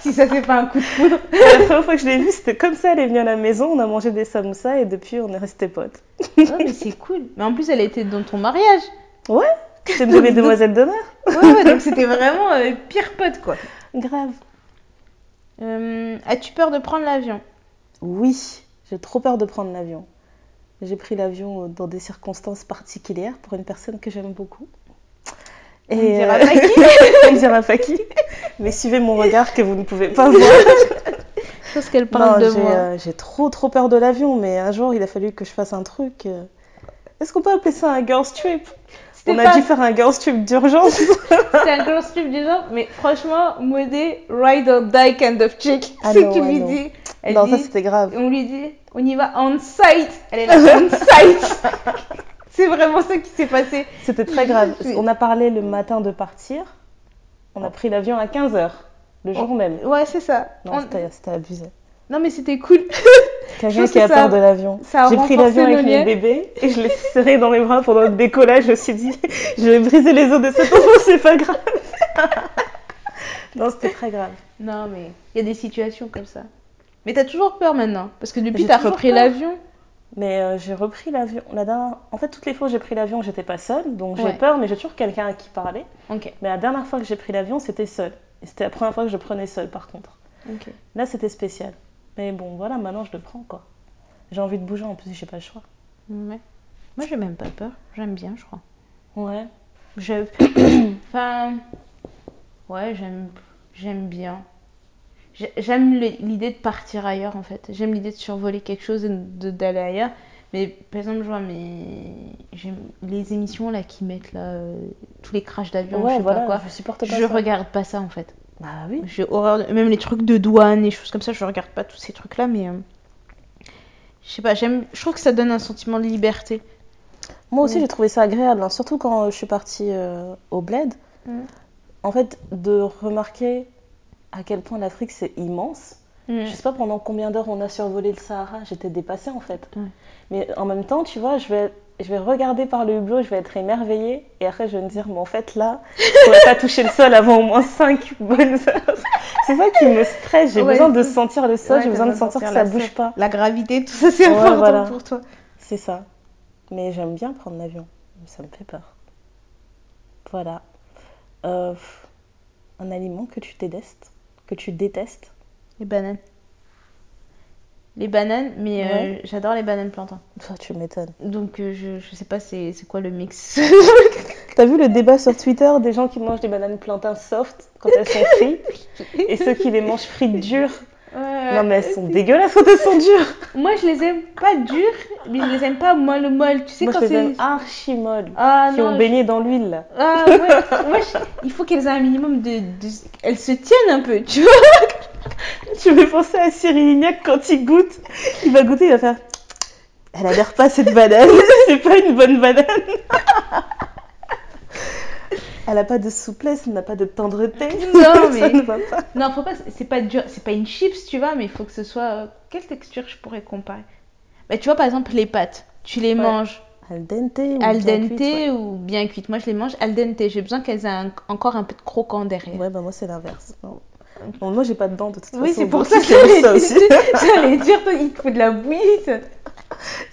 Si ça c'est pas un coup de foudre. La première fois que je l'ai vue, c'était comme ça. Elle est venue à la maison. On a mangé des samoussas. Et depuis, on est restés potes. Ouais, mais c'est cool. Mais en plus, elle était dans ton mariage. Ouais C'est une de mes demoiselles d'honneur. Ouais, ouais, donc c'était vraiment euh, pire pote quoi. Grave. Euh, As-tu peur de prendre l'avion? Oui, j'ai trop peur de prendre l'avion. J'ai pris l'avion dans des circonstances particulières pour une personne que j'aime beaucoup. On dira euh, pas qui. on dira pas qui. Mais suivez mon regard que vous ne pouvez pas voir. Je pense qu'elle parle Non, de moi. euh, j'ai trop trop peur de l'avion, mais un jour il a fallu que je fasse un truc. euh. Est-ce qu'on peut appeler ça un girls trip? On a dû faire un girls trip d'urgence. C'était un gros strip du genre, mais franchement, Modé, ride or die kind of chick. Ah Ce non, qu'il ouais, lui non. Elle non, dit, ça c'était grave. on lui dit, on y va on site. Elle est là, on site. C'est vraiment ça qui s'est passé. C'était très grave. On a parlé le matin de partir. On a pris l'avion à 15h, le jour même. Ouais, c'est ça. Non, On- c'était abusé. Non, mais c'était cool. Quelqu'un qui a peur de l'avion. J'ai pris l'avion avec mon bébé et je l'ai serré dans mes bras pendant le décollage. Je me suis dit, je vais briser les os de cet enfant, c'est pas grave. non, c'était très grave. Non, mais il y a des situations comme ça. Mais t'as toujours peur maintenant. Parce que depuis, t'as repris l'avion. Mais euh, j'ai repris l'avion. La dernière... En fait, toutes les fois où j'ai pris l'avion, j'étais pas seule, donc j'ai Ouais. peur, mais j'ai toujours quelqu'un à qui parler. Mais la dernière fois que j'ai pris l'avion, c'était seule. Et c'était la première fois que je prenais seule, par contre. Là, c'était spécial. Mais bon, voilà, maintenant je le prends, quoi. J'ai envie de bouger, en plus, j'ai pas le choix. Ouais. Moi, j'ai même pas peur. J'aime bien, je crois. Ouais. Je... enfin, ouais, j'aime, j'aime bien. J'ai- J'aime l'idée de partir ailleurs en fait. J'aime l'idée de survoler quelque chose et d'aller ailleurs. Mais par exemple, je vois mes... j'aime les émissions là qui mettent là euh, tous les crashs d'avion, je ouais, sais voilà, pas quoi. je supporte pas Je ça. regarde pas ça en fait. Bah oui. J'ai horreur, de- même les trucs de douane et choses comme ça, je regarde pas tous ces trucs là, mais euh, je sais pas, j'aime, je trouve que ça donne un sentiment de liberté. Moi aussi, j'ai trouvé ça agréable, hein, surtout quand euh, je suis partie euh, au Bled. Mm. En fait, de remarquer à quel point l'Afrique c'est immense. Mm. Je sais pas pendant combien d'heures on a survolé le Sahara, j'étais dépassée en fait. Ouais. Mais en même temps, tu vois, je vais, je vais regarder par le hublot, je vais être émerveillée. Et après, je vais me dire, mais en fait, là, je pourrais pas toucher le sol avant au moins 5 bonnes heures. C'est ça qui me stresse. J'ai Ouais, besoin de sentir le sol, Ouais, j'ai besoin de sentir que ça bouge sol. pas. La gravité, tout ça, c'est Ouais, important voilà. pour toi. C'est ça. Mais j'aime bien prendre l'avion. Ça me fait peur. Voilà. Euh, un aliment que tu détestes? Que tu détestes Les bananes. Les bananes, mais euh, j'adore les bananes plantains. Tu m'étonnes. Donc euh, je, je sais pas c'est c'est quoi le mix? T'as vu le débat sur Twitter des gens qui mangent des bananes plantains soft quand elles sont frites? Et ceux qui les mangent frites dures? Ouais, Non, mais elles sont dégueulasses quand elles sont dures Moi je les aime pas dures, mais je les aime pas molle molle. Tu sais Moi, quand je les c'est aime archi molles. Ah qui non. ont je- baigné dans l'huile, là. Ah ouais, je- il faut qu'elles aient un minimum de, de- Elles se tiennent un peu, tu vois. Tu me penser à Cyril Lignac quand il goûte. Il va goûter, il va faire. Elle a l'air pas cette banane. C'est pas une bonne banane. Elle a pas de souplesse, elle n'a pas de tendreté. Non, Ça mais- ne va pas. Non, faut pas, c'est pas dur, c'est pas une chips, tu vois, mais il faut que ce soit. Quelle texture je pourrais comparer? Bah, Tu vois, par exemple, les pâtes, tu les Ouais. manges Al dente ou al bien dente cuite, ouais. ou bien cuites. Moi, je les mange al dente. J'ai besoin qu'elles aient un- encore un peu de croquant derrière. Ouais, bah moi c'est l'inverse. Bon, moi j'ai pas de dents de toute oui, façon. c'est pour ça que j'allais dire, toi, il te faut de la bouillie.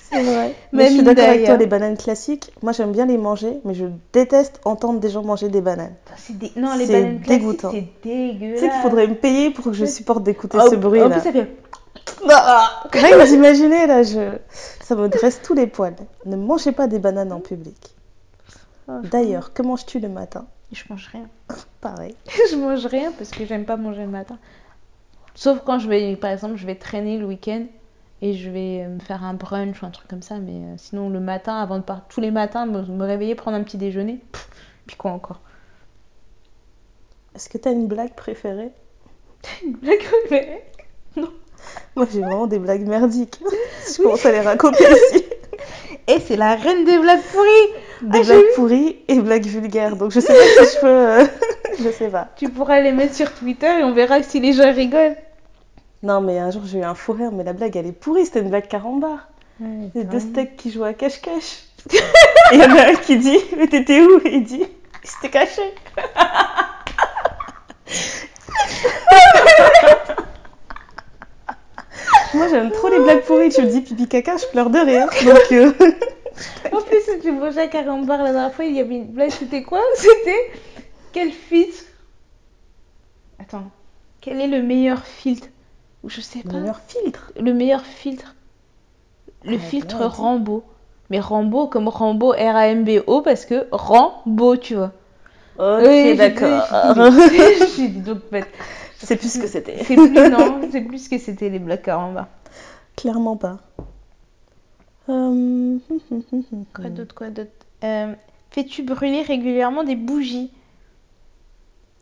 C'est vrai. Mais Mais je suis d'accord avec toi, les bananes classiques, moi j'aime bien les manger, mais je déteste entendre des gens manger des bananes. C'est dé- Non, les C'est bananes classiques, dégoûtant. c'est dégueulasse. Tu sais qu'il faudrait me payer pour que je supporte d'écouter Oh, ce bruit En plus, ça fait. Rien que d'imaginer là, je... ça me dresse tous les poils. Ne mangez pas des bananes en public. D'ailleurs, que manges-tu le matin? Je mange rien. Pareil. je mange rien parce que j'aime pas manger le matin. Sauf quand je vais, par exemple, je vais traîner le week-end et je vais me faire un brunch ou un truc comme ça. Mais euh, sinon, le matin, avant de partir, tous les matins, me, me réveiller, prendre un petit déjeuner. pff, puis quoi encore? Est-ce que tu as une blague préférée? Blague préférée? Moi j'ai vraiment des blagues merdiques. je commence à les raconter ici. Et c'est la reine des blagues pourries Des Ah, blagues pourries et blagues vulgaires. Donc je sais pas si je peux. euh, je sais pas. Tu pourras les mettre sur Twitter et on verra si les gens rigolent. Non, mais un jour j'ai eu un fou rire, mais la blague elle est pourrie. C'était une blague carambar. Les deux steaks qui jouent à cache-cache. Il y en a un qui dit Mais t'étais où? Il dit Il s'était caché. Moi j'aime trop les blagues pourries. Tu me dis pipi caca, je pleure de rire. Donc euh, En plus, tu mangeais à Carambar la dernière fois, il y avait une blague, c'était quoi? C'était quel filtre? Attends, quel est le meilleur filtre? Je sais le pas. meilleur filtre. Le meilleur filtre. Le Ah, filtre. Rambo. Mais Rambo comme Rambo R-A-M-B-O parce que Rambo, tu vois. Ok, Oui, d'accord. J'ai dit donc bête. C'est plus ce que c'était. C'est plus, non, c'est plus ce que c'était les blagues Carambar. Clairement pas. Euh, Quoi d'autre, quoi d'autre? Euh, Fais-tu brûler régulièrement des bougies?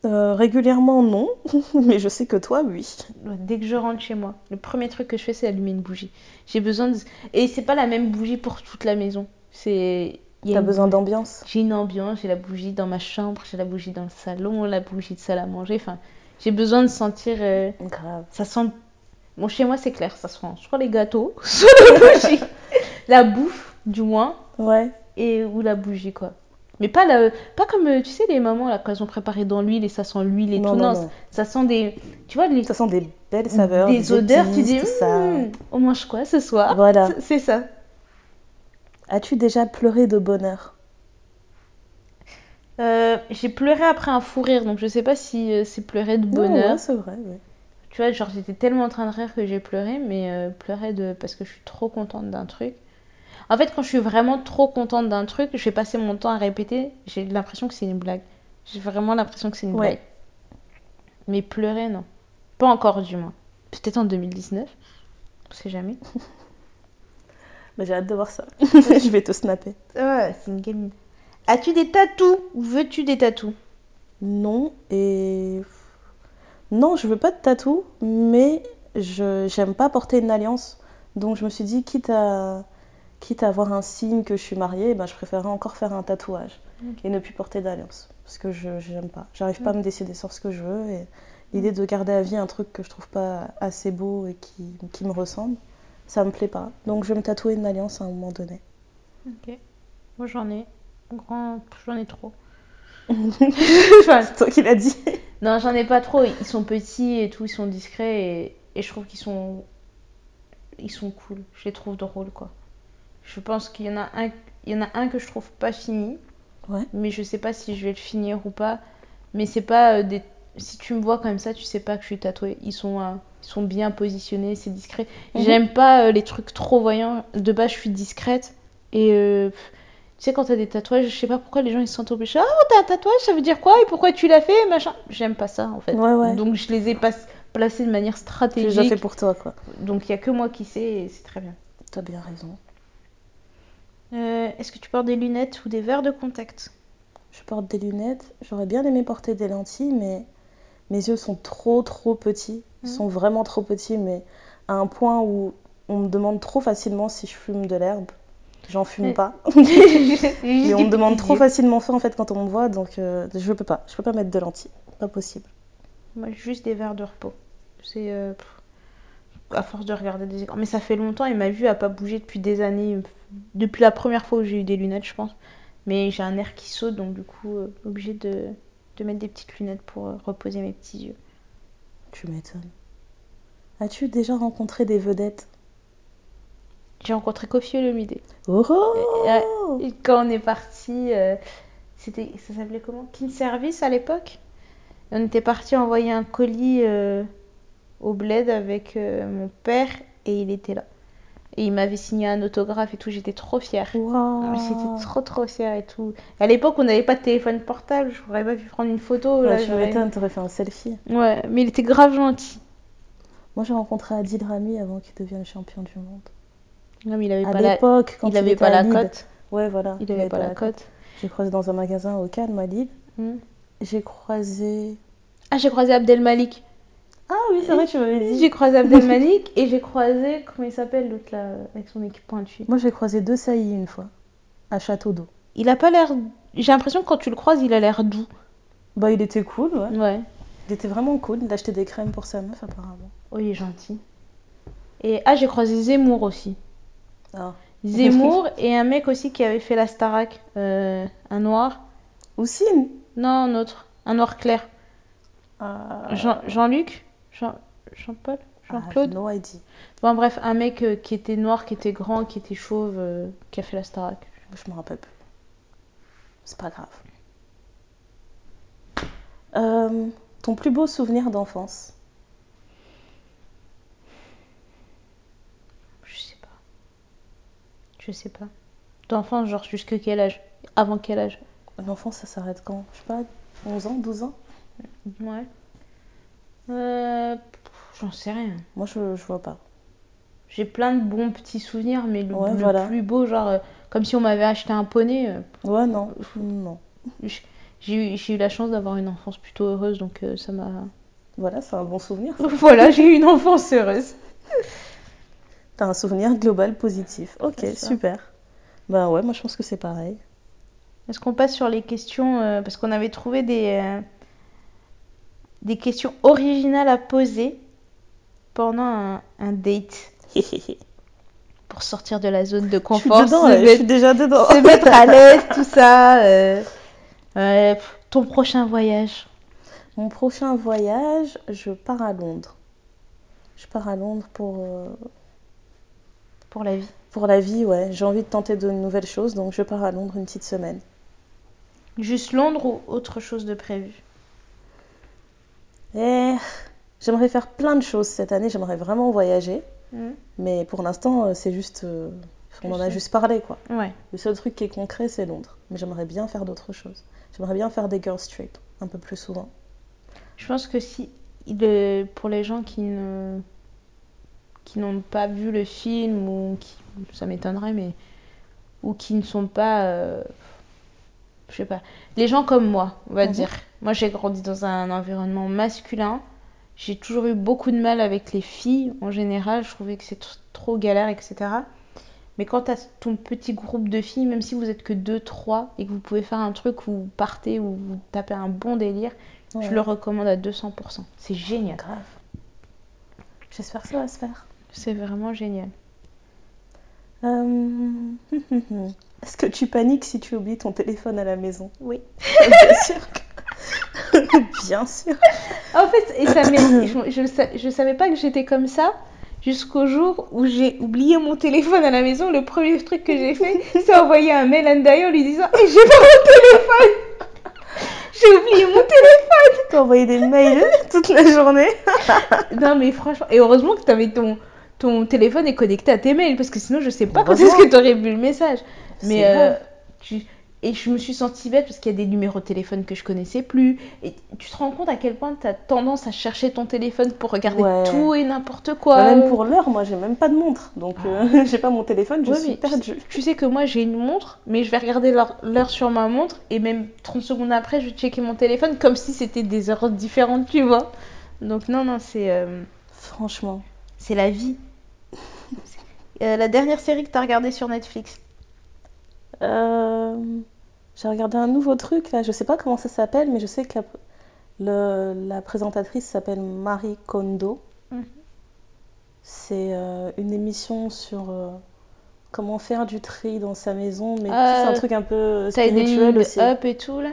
Euh, régulièrement, non. Mais je sais que toi, oui. Dès que je rentre chez moi, le premier truc que je fais, c'est allumer une bougie. J'ai besoin de... Et c'est pas la même bougie pour toute la maison. C'est... il y a T'as une besoin d'ambiance. J'ai une ambiance, j'ai la bougie dans ma chambre, j'ai la bougie dans le salon, la bougie de salle à manger. Enfin, j'ai besoin de sentir... euh, Grave. Ça sent... Bon, chez moi, c'est clair, ça sent soit les gâteaux, soit la bougie. la bouffe, du moins, Ouais. et ou la bougie, quoi. Mais pas, la... pas comme, euh, tu sais, les mamans, là, quand elles ont préparé dans l'huile et ça sent l'huile et Non, tout. non, ça sent des... Tu vois, les... Ça sent des belles saveurs. des odeurs, tu dis, ça. Hum, on mange quoi ce soir? Voilà. C'est- ça. As-tu déjà pleuré de bonheur? Euh, j'ai pleuré après un fou rire, donc je sais pas si euh, c'est pleurer de bonheur. ouais, c'est vrai. ouais. Tu vois, genre j'étais tellement en train de rire que j'ai pleuré, mais euh, pleurer de parce que je suis trop contente d'un truc. En fait, quand je suis vraiment trop contente d'un truc, je vais passer mon temps à répéter, j'ai l'impression que c'est une blague. J'ai vraiment l'impression que c'est une Ouais. blague. Mais pleurer, non. Pas encore, du moins. Peut-être en 2019. On sait jamais. Bah, J'ai hâte de voir ça. je vais te snapper. Ouais, c'est une gamine. As-tu des tatous ou veux-tu des tatous? Non, et. Non, je veux pas de tatou, mais je j'aime pas porter une alliance. Donc je me suis dit, quitte à, quitte à avoir un signe que je suis mariée, ben, je préférerais encore faire un tatouage et ne plus porter d'alliance. Parce que je j'aime pas. J'arrive pas à me décider sur ce que je veux. Et l'idée de garder à vie un truc que je trouve pas assez beau et qui, qui me ressemble, ça me plaît pas. Donc je vais me tatouer une alliance à un moment donné. Ok. Moi j'en ai. Grand... J'en ai trop. Enfin, C'est toi qui l'as dit. non, j'en ai pas trop. Ils sont petits et tout, ils sont discrets et, et je trouve qu'ils sont. Ils sont cool. Je les trouve drôles quoi. Je pense qu'il y en a un, il y en a un que je trouve pas fini. Ouais. Mais je sais pas si je vais le finir ou pas. Mais c'est pas euh, des. Si tu me vois comme ça, tu sais pas que je suis tatouée. Ils sont, euh, ils sont bien positionnés, c'est discret. Mhm. J'aime pas euh, les trucs trop voyants. De base, je suis discrète. Et euh, tu sais, quand t'as des tatouages, je sais pas pourquoi les gens ils se sentent obligés. Ah, t'as un tatouage, ça veut dire quoi? Et pourquoi tu l'as fait? Machin. J'aime pas ça en fait. Ouais, ouais. Donc je les ai pas placés de manière stratégique. déjà fait pour toi, quoi. Donc il y a que moi qui sais et c'est très bien. T'as bien raison. Euh, Est-ce que tu portes des lunettes ou des verres de contact? Je porte des lunettes. J'aurais bien aimé porter des lentilles, mais mes yeux sont trop trop petits. Ils Mhm. sont vraiment trop petits, mais à un point où on me demande trop facilement si je fume de l'herbe. J'en fume pas. Et on me demande trop facilement ça en fait quand on me voit, donc euh, je peux pas. Je peux pas mettre de lentilles. Pas possible. Moi, juste des verres de repos. C'est euh, à force de regarder des écrans. Mais ça fait longtemps et ma vue a pas bougé depuis des années. Depuis la première fois où j'ai eu des lunettes, je pense. Mais j'ai un air qui saute, donc du coup, euh, obligée de, de mettre des petites lunettes pour euh, reposer mes petits yeux. Tu m'étonnes. As-tu déjà rencontré des vedettes? J'ai rencontré Kofi Olomide. Oh Et quand on est parti, euh, c'était, ça s'appelait comment? Kin Service à l'époque? On était parti envoyer un colis au bled avec mon père et il était là. Et il m'avait signé un autographe et tout, j'étais trop fière. Waouh. J'étais trop trop fière et tout. À l'époque, on n'avait pas de téléphone portable, je n'aurais pas pu prendre une photo. là, Ouais, tu j'aurais- m'étonnes, t'aurais fait un selfie. Ouais, mais il était grave gentil. Moi, j'ai rencontré Adil Rami avant qu'il devienne champion du monde. Non, mais il avait À pas la, l'époque, quand il il, avait pas la cote. Ouais, voilà. Il avait pas la cote. J'ai croisé dans un magasin au Cannes, Lille. Hmm. J'ai croisé. Ah, j'ai croisé Abdel Malik. Ah oui, c'est vrai, tu m'avais dit. J'ai croisé Abdel Malik et j'ai croisé, comment il s'appelle l'autre là, avec son équipe pointue. Moi, j'ai croisé deux saillies une fois, à Château d'eau. Il a pas l'air. J'ai l'impression que quand tu le croises, il a l'air doux. Bah, il était cool, ouais. Ouais. Il était vraiment cool. Il achetait des crèmes pour sa meuf, apparemment. Oh, il est gentil. Et ah, j'ai croisé Zemmour aussi. Ah. Zemmour et un mec aussi qui avait fait la Starac. euh, un noir. Oussine? Non, un autre. Un noir clair. Ah. Jean- Jean-Luc? Jean- Jean-Paul? Jean-Claude? Ah, no idea. Bon, bref, un mec euh, qui était noir, qui était grand, qui était chauve, euh, qui a fait la Starac. Je me rappelle plus. C'est pas grave. Euh, ton plus beau souvenir d'enfance? Je sais pas. Je sais pas. D'enfant, genre jusque quel âge? Avant quel âge? L'enfance, ça s'arrête quand? Je sais pas, 11 ans, 12 ans? Ouais. Euh, J'en sais rien. Moi, je, je vois pas. J'ai plein de bons petits souvenirs, mais le, Ouais, le voilà. plus beau, genre, euh, comme si on m'avait acheté un poney. euh, Ouais, non. Non. j'ai eu, j'ai eu la chance d'avoir une enfance plutôt heureuse, donc euh, ça m'a. Voilà, c'est un bon souvenir. voilà, j'ai eu une enfance heureuse. T'as un souvenir global positif. Ok, C'est ça. super. Bah ouais, moi je pense que c'est pareil. Est-ce qu'on passe sur les questions euh, Parce qu'on avait trouvé des, euh, des questions originales à poser pendant un, un date pour sortir de la zone de Je suis confort, dedans, se, là, je mettre, suis déjà dedans. se mettre à l'aise, tout ça. euh, ton prochain voyage Mon prochain voyage, je pars à Londres. Je pars à Londres pour, euh, pour la vie pour la vie, ouais. J'ai envie de tenter de nouvelles choses, donc je pars à Londres une petite semaine. Juste Londres ou autre chose de prévu? Et j'aimerais faire plein de choses cette année, j'aimerais vraiment voyager. Mhm. Mais pour l'instant, euh, c'est juste. euh, on en a Juste- juste parlé, quoi. Ouais. Le seul truc qui est concret, c'est Londres. Mais j'aimerais bien faire d'autres choses. J'aimerais bien faire des girls trip un peu plus souvent. Je pense que si le- pour les gens qui ne qui n'ont pas vu le film ou qui ça m'étonnerait mais ou qui ne sont pas euh, je sais pas les gens comme moi on va Mhm. dire moi j'ai grandi dans un environnement masculin j'ai toujours eu beaucoup de mal avec les filles en général je trouvais que c'est tr- trop galère etc mais quand tu as ton petit groupe de filles même si vous êtes que deux trois et que vous pouvez faire un truc où vous partez ou vous tapez un bon délire Ouais. je le recommande à 200%. C'est génial. Grave. J'espère que ça va se faire. C'est vraiment génial. Euh, Est-ce que tu paniques si tu oublies ton téléphone à la maison? Oui. Bien sûr. que- Bien sûr. En fait, et ça je, je savais pas que j'étais comme ça jusqu'au jour où j'ai oublié mon téléphone à la maison. Le premier truc que j'ai fait, c'est envoyer un mail à Ndaya en lui disant Eh, J'ai pas mon téléphone J'ai oublié mon téléphone T'as envoyé des mails toute la journée. Non, mais franchement, et heureusement que t'avais ton, ton téléphone est connecté à tes mails parce que sinon, je sais pas quand est-ce que t'aurais vu le message. Mais euh, tu... Et je me suis sentie bête parce qu'il y a des numéros de téléphone que je connaissais plus. Et tu te rends compte à quel point tu as tendance à chercher ton téléphone pour regarder Ouais. tout et n'importe quoi. Bah, même pour l'heure, moi j'ai même pas de montre. Donc euh, j'ai pas mon téléphone, je Ouais, suis perdue. Tu sais que moi j'ai une montre, mais je vais regarder l'heure l'heure sur ma montre et même 30 secondes après je vais checker mon téléphone comme si c'était des heures différentes, tu vois. Donc non, non, c'est euh, Franchement. c'est la vie. Euh, la dernière série que tu as regardée sur Netflix Euh, J'ai regardé un nouveau truc là, je sais pas comment ça s'appelle, mais je sais que la, le- la présentatrice s'appelle Marie Kondo. Mhm. C'est euh, une émission sur euh, comment faire du tri dans sa maison, mais c'est un truc un peu Tidying spirituel aussi. Up et tout là?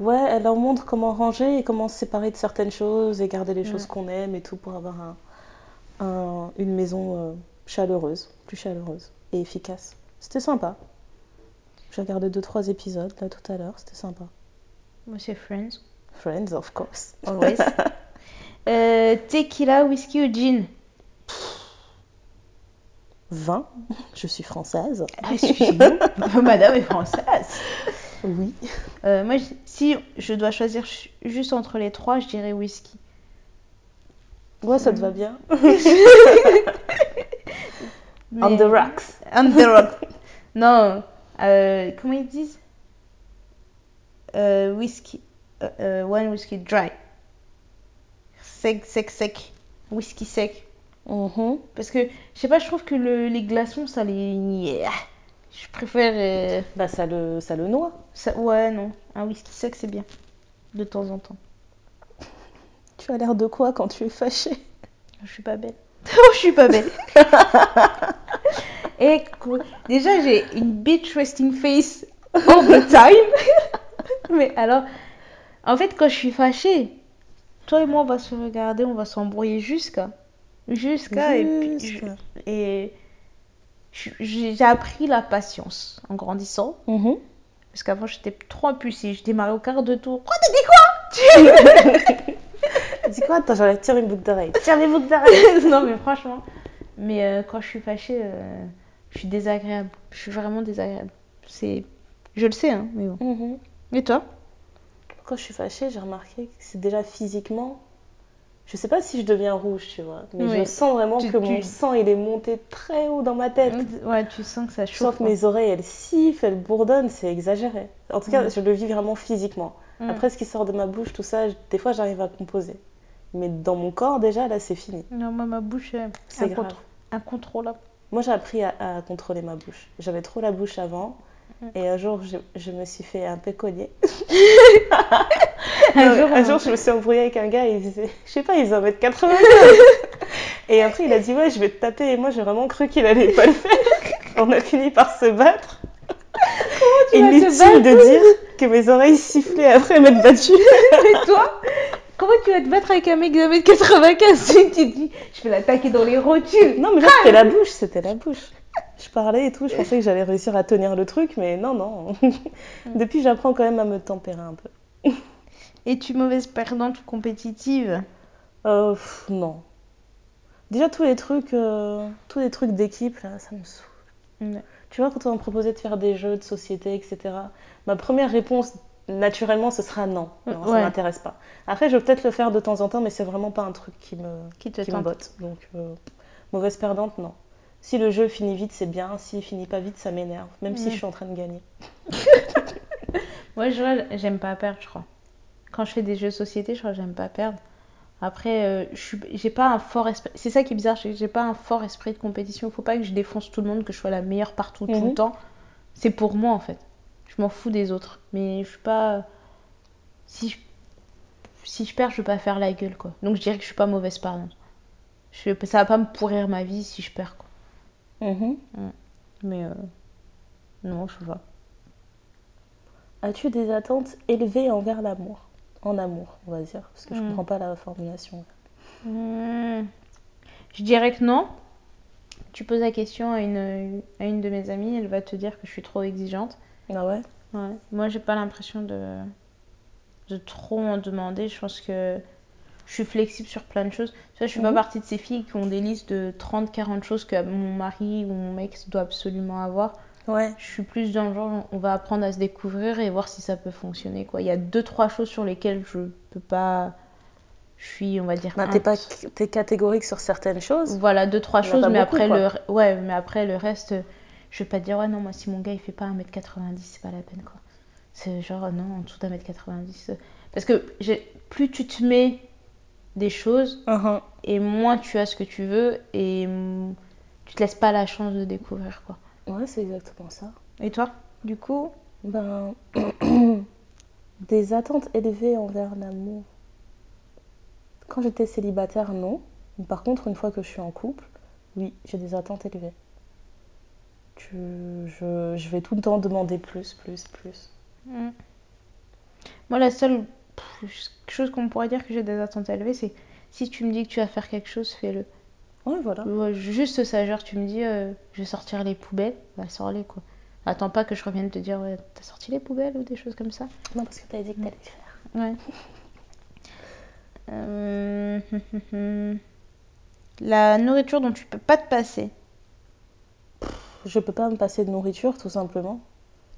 Ouais, elle leur montre comment ranger et comment se séparer de certaines choses et garder les choses qu'on aime et tout pour avoir un, un- une maison euh, chaleureuse, plus chaleureuse et efficace. C'était sympa. J'ai regardé 2-3 épisodes là tout à l'heure, c'était sympa. Moi, c'est Friends. Friends, of course. Always. Euh, tequila, whisky ou gin? Vin, je suis française. Ah, Excusez-moi, madame est française. Oui. Euh, moi, je- si je dois choisir ch- juste entre les trois, je dirais whisky. Ouais, ça te va bien. Mais- On the rocks. On the rock. non, euh, comment ils disent? Euh, Whisky. euh, one whisky dry. Sec, sec, sec. Whisky sec. Mhm. Parce que, je sais pas, je trouve que le- les glaçons, ça les. Yeah. Je préfère. Bah ça le, ça le noie. ça... Ouais, non. Un whisky sec, c'est bien. De temps en temps. Tu as l'air de quoi quand tu es fâchée Je suis pas belle. oh, je suis pas belle. Et déjà, j'ai une bitch resting face all the time. Mais alors, en fait, quand je suis fâchée, toi et moi, on va se regarder, on va s'embrouiller jusqu'à. Jusqu'à. Et, j'ai appris la patience en grandissant. Mhm. Parce qu'avant, j'étais trop impulsive. Je démarrais au quart de tour. Quoi, t'as dit quoi? Dis quoi? Attends, j'enlève tire une boucle d'oreille. Tire les boucles d'oreille. non, mais franchement. Mais euh, quand je suis fâchée, euh, je suis désagréable. Je suis vraiment désagréable. C'est... Je le sais, hein, mais bon. Mhm. Et toi? Quand je suis fâchée, j'ai remarqué que c'est déjà physiquement. Je sais pas si je deviens rouge, tu vois, mais je sens vraiment Tu- que tu- mon sang il est monté très haut dans ma tête. Ouais, tu sens que ça Je chauffe. sens que mes oreilles elles sifflent, elles bourdonnent, c'est exagéré. En tout cas, Mm. je le vis vraiment physiquement. Mm. Après, ce qui sort de ma bouche, tout ça, des fois j'arrive à composer. Mais dans mon corps, déjà, là, c'est fini. Non, moi, ma bouche est C'est incontrôlable. Moi, j'ai appris à, à contrôler ma bouche. J'avais trop la bouche avant. Mm. Et un jour, je, je me suis fait un pécolier. Un un, jour, un on- jour, je me suis embrouillée avec un gars, il faisait, je sais pas, il faisait 1m80. et après, il a dit, ouais, je vais te taper. Et moi, j'ai vraiment cru qu'il allait pas le faire. On a fini par se battre. tu vas te Inutile de dire que mes oreilles sifflaient après m'être battue. Et toi? Comment tu vas te battre avec un mec de 1m95 Tu te dis, je vais l'attaquer dans les rotules. Non, mais là, c'était la bouche, c'était la bouche. Je parlais et tout, je pensais que j'allais réussir à tenir le truc, mais non, non. Depuis, j'apprends quand même à me tempérer un peu. Es-tu mauvaise perdante ou compétitive? Euh, pff, non. Déjà, tous les trucs, euh, tous les trucs d'équipe, là, ça me saoule. Ouais. Tu vois, quand on m'a proposé de faire des jeux de société, etc., ma première réponse, naturellement, ce sera non. Non, ça Ouais. m'intéresse pas. Après, je vais peut-être le faire de temps en temps, mais c'est vraiment pas un truc qui me, Qui te qui me botte. Donc, euh, mauvaise perdante, non. Si le jeu finit vite, c'est bien. S'il finit pas vite, ça m'énerve. Même si Ouais. je suis en train de gagner. Moi, je j'aime pas perdre, je crois. Quand je fais des jeux de société, je crois que j'aime pas perdre. Après, euh, j'ai pas un fort esprit. C'est ça qui est bizarre, j'ai pas un fort esprit de compétition. Il faut pas que je défonce tout le monde, que je sois la meilleure partout tout Mhm. le temps. C'est pour moi en fait. Je m'en fous des autres. Mais je suis pas. Si je, si je perds, je veux pas faire la gueule quoi. Donc je dirais que je suis pas mauvaise perdante. Je, ça va pas me pourrir ma vie si je perds quoi. Mhm. Mais euh, non, je sais pas. As-tu des attentes élevées envers l'amour? En amour, on va dire. Parce que je Mm. comprends pas la formulation. Hmm. Je dirais que non. Tu poses la question à une, à une de mes amies, elle va te dire que je suis trop exigeante. Ah ouais? Ouais. Moi, j'ai pas l'impression de, de trop en demander. Je pense que je suis flexible sur plein de choses. Tu vois, je suis pas Mhm. partie de ces filles qui ont des listes de 30-40 choses que mon mari ou mon mec doit absolument avoir. Ouais. Je suis plus dans le genre, on va apprendre à se découvrir et voir si ça peut fonctionner. Quoi. Il y a deux, trois choses sur lesquelles je peux pas. Je suis, on va dire. Bah, t'es pas t'es catégorique sur certaines choses. Voilà, deux, trois Il y en a choses, pas mais beaucoup, après, quoi. le... ouais, mais après le reste, je vais pas te dire, ouais, non, moi, si mon gars il fait pas 1m90, c'est pas la peine, quoi. C'est genre, non, en dessous d'un mètre 90. euh, Parce que plus tu te mets des choses, Mhm. et moins tu as ce que tu veux, et tu te laisses pas la chance de découvrir, quoi. Ouais, c'est exactement ça. Et toi, du coup Ben, des attentes élevées envers l'amour. Quand j'étais célibataire, non. Par contre, une fois que je suis en couple, oui, j'ai des attentes élevées. Je, je vais tout le temps demander plus, plus, plus. Mm. Moi, la seule pff, chose qu'on pourrait dire que j'ai des attentes élevées, c'est si tu me dis que tu vas faire quelque chose, fais-le. Ouais, voilà. Ouais, juste ça, genre tu me dis, euh, je vais sortir les poubelles, bah sors-les quoi. Attends pas que je revienne te dire, ouais, t'as sorti les poubelles ou des choses comme ça. Non, parce que t'avais dit que t'allais le faire. Ouais. Euh, La nourriture dont tu peux pas te passer. Je peux pas me passer de nourriture, tout simplement.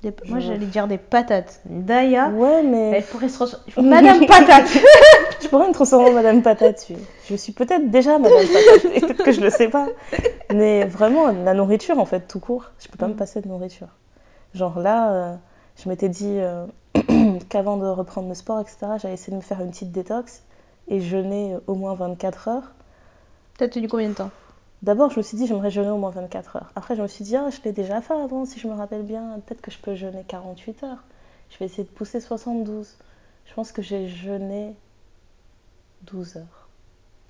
Des- Moi j'allais dire des patates. Daya, Ouais, mais elle pourrait se transformer. Madame Patate je pourrais me transformer en Madame Patate. Je, je suis peut-être déjà Madame Patate, et peut-être que je le sais pas. Mais vraiment, la nourriture, en fait, tout court, je peux pas me Mm. passer de nourriture. Genre là, euh, je m'étais dit euh, qu'avant de reprendre le sport, etc., j'allais essayer de me faire une petite détox et jeûner au moins 24 heures. T'as tenu combien de temps? D'abord, je me suis dit, j'aimerais jeûner au moins 24 heures. Après, je me suis dit, ah, je l'ai déjà fait avant, si je me rappelle bien. Peut-être que je peux jeûner 48 heures. Je vais essayer de pousser 72. Je pense que j'ai jeûné 12 heures.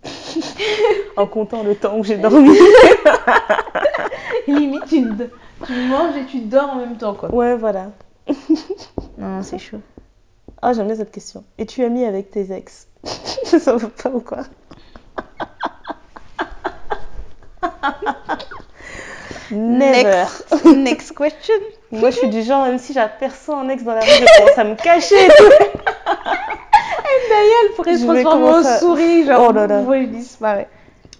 en comptant le temps où j'ai dormi. Limite, tu, manges et tu dors en même temps quoi. Ouais, voilà. Non, c'est chaud. Ah, j'aime bien cette question. Et tu as mis avec tes ex? Ça va pas ou quoi? Never. Next, next question. Moi, je suis du genre, même si j'aperçois un ex dans la rue, je commence à me cacher. et. Daya, elle pourrait se Je transformer en à- souris, genre, Oh là là. voyez, disparaît.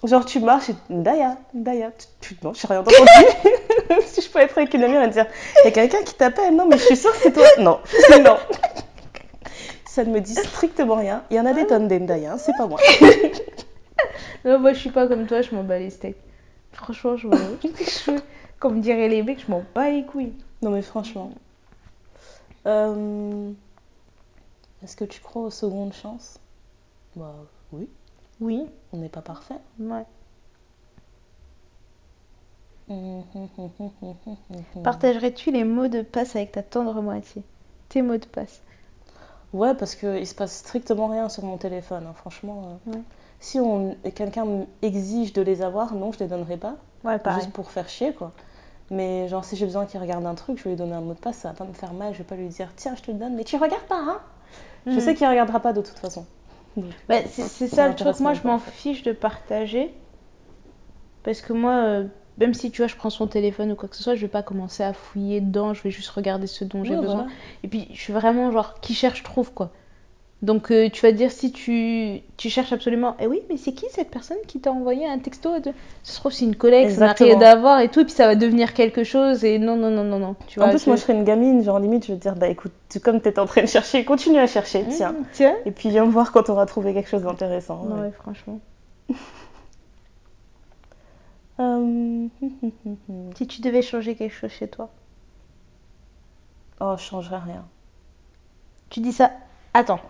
Genre, tu marches et Daya, Daya, tu, tu- non, j'ai rien entendu. si je peux être avec une amie, elle va dire, il y a quelqu'un qui t'appelle, non, mais je suis sûre que c'est toi. Non, non. Ça ne me dit strictement rien. Il y en a des tonnes d'Endaya, c'est pas moi. Non, moi je suis pas comme toi, je m'en bats les steaks. Franchement, je je- Comme diraient les mecs, je m'en bats les couilles. Non, mais franchement. Euh, Est-ce que tu crois aux secondes chances? Bah oui, Oui, on n'est pas parfait. ouais. Partagerais-tu les mots de passe avec ta tendre moitié? Tes mots de passe. Ouais, parce qu'il se passe strictement rien sur mon téléphone. hein, Franchement, euh, Ouais. Si on... quelqu'un m'exige de les avoir, non, je les donnerai pas. Ouais, pareil. Juste pour faire chier, quoi. Mais genre, si j'ai besoin qu'il regarde un truc, je vais lui donner un mot de passe, ça va pas me faire mal. Je vais pas lui dire, tiens, je te le donne, mais tu regardes pas, hein Je Mhm. sais qu'il regardera pas de toute façon. Bah, c'est Ça le truc. Moi, je m'en fiche de partager. Parce que moi, euh, même si tu vois, je prends son téléphone ou quoi que ce soit, je vais pas commencer à fouiller dedans. Je vais juste regarder ce dont j'ai besoin. voilà. Et puis, je suis vraiment genre, qui cherche, trouve quoi. Donc, euh, tu vas dire si tu, tu cherches absolument. Eh oui, mais c'est qui cette personne qui t'a envoyé un texto de... Ça se trouve, c'est une collègue, ça n'a rien d'avoir et tout. Et puis, ça va devenir quelque chose. Et non, non, non, non, non. Tu En plus, moi, je serais une gamine, genre limite, je vais te dire, bah écoute, tu, comme t'étais en train de chercher, continue à chercher, Mmh, tiens. Tiens. Et puis viens me voir quand on aura trouvé quelque chose d'intéressant. Non, ouais. ouais, franchement. Euh, Si tu devais changer quelque chose chez toi. Oh, je changerais rien. Tu dis ça. Attends.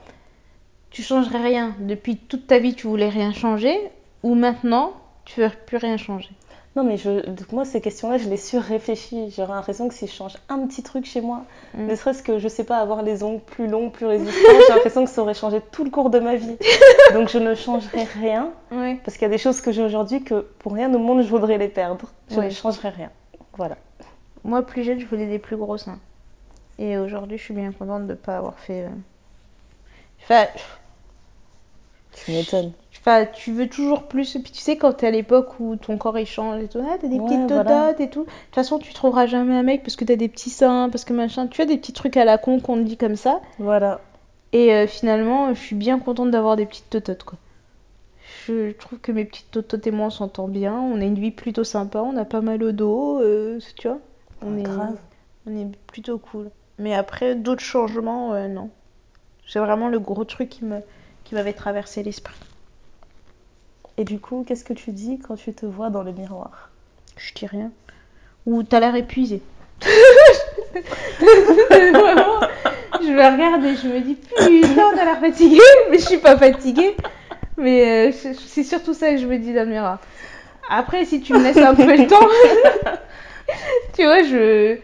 Tu changerais rien. Depuis toute ta vie, tu voulais rien changer. Ou maintenant, tu veux plus rien changer? Non, mais je, donc moi, ces questions-là, je les surréfléchis. J'aurais l'impression que si je change un petit truc chez moi, Mm. ne serait-ce que, je sais pas, avoir les ongles plus longs, plus résistants, j'ai l'impression que ça aurait changé tout le cours de ma vie. Donc je ne changerai rien, parce qu'il y a des choses que j'ai aujourd'hui que pour rien au monde, je voudrais les perdre. Je ne changerai rien. Voilà. Moi, plus jeune, je voulais des plus gros seins. Et aujourd'hui, je suis bien contente de ne pas avoir fait. euh, Enfin, Tu m'étonnes. enfin, tu veux toujours plus. Et puis tu sais, quand t'es à l'époque où ton corps il change et tout, ah, t'as des Ouais, petites voilà. dodotes et tout. De toute façon, tu trouveras jamais un mec parce que t'as des petits seins, parce que machin. Tu as des petits trucs à la con qu'on te dit comme ça. Voilà. Et euh, finalement, je suis bien contente d'avoir des petites tototes, quoi. Je trouve que mes petites tototes et moi, on s'entend bien. On a une vie plutôt sympa. On a pas mal au dos, euh, tu vois. On Ah, est, grave. on est plutôt cool. Mais après, d'autres changements, euh, non. C'est vraiment le gros truc qui me, qui m'avait traversé l'esprit. Et du coup, qu'est-ce que tu dis quand tu te vois dans le miroir? Je dis rien. Ou t'as l'air épuisé. Vraiment, je me regarde et je me dis putain, t'as l'air fatigué, mais je suis pas fatiguée. Mais euh, c'est surtout ça que je me dis dans le miroir. Après, si tu me laisses un peu le temps, tu vois, je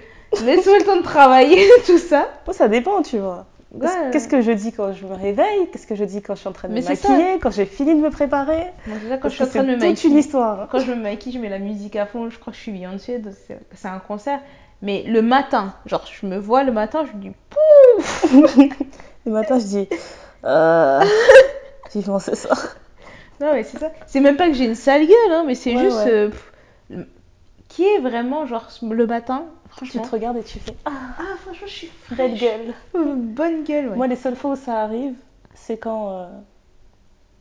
laisse-moi le temps de travailler, tout ça. Moi, ça dépend, tu vois. Qu'est-ce Ouais. qu'est-ce que je dis quand je me réveille? Qu'est-ce que je dis quand je suis en train de Mais me ça. maquiller Quand j'ai fini de me préparer? Moi, quand Parce je suis en train de me c'est toute une histoire. quand je me maquille, je mets la musique à fond. Je crois que je suis Beyoncé, c'est c'est un concert. Mais le matin, genre, je me vois le matin, je me dis Le matin, je dis euh, vivement ce soir. Non, mais c'est ça. C'est même pas que j'ai une sale gueule, hein, mais c'est Ouais, juste. ouais. euh, pff, qui est vraiment, genre, le matin, Tu franchement. te regardes et tu fais Ah, Ah, franchement, je suis fraîche. gueule. Bonne gueule, ouais. Moi, les seules fois où ça arrive, c'est quand euh,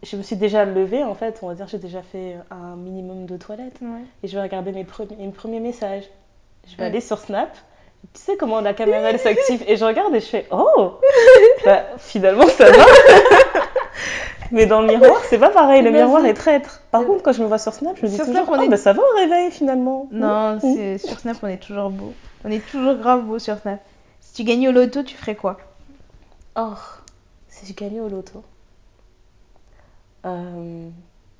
je me suis déjà levée, en fait, on va dire j'ai déjà fait un minimum de toilettes. Ouais. Et je vais regarder mes premiers, mes premiers messages. Je vais Ouais. aller sur Snap. Tu sais comment la caméra elle s'active et je regarde et je fais Oh Bah, Finalement ça va Mais dans le miroir, c'est pas pareil, le Vas-y. miroir est traître. Par contre, quand je me vois sur Snap, je me dis Sur toujours Snap, on est- bah ça va au réveil finalement. Non, Mmh. c'est sur Snap, on est toujours beau. On est toujours grave beau sur Snap. Si tu gagnais au loto, tu ferais quoi? Oh, si je gagnais au loto, euh,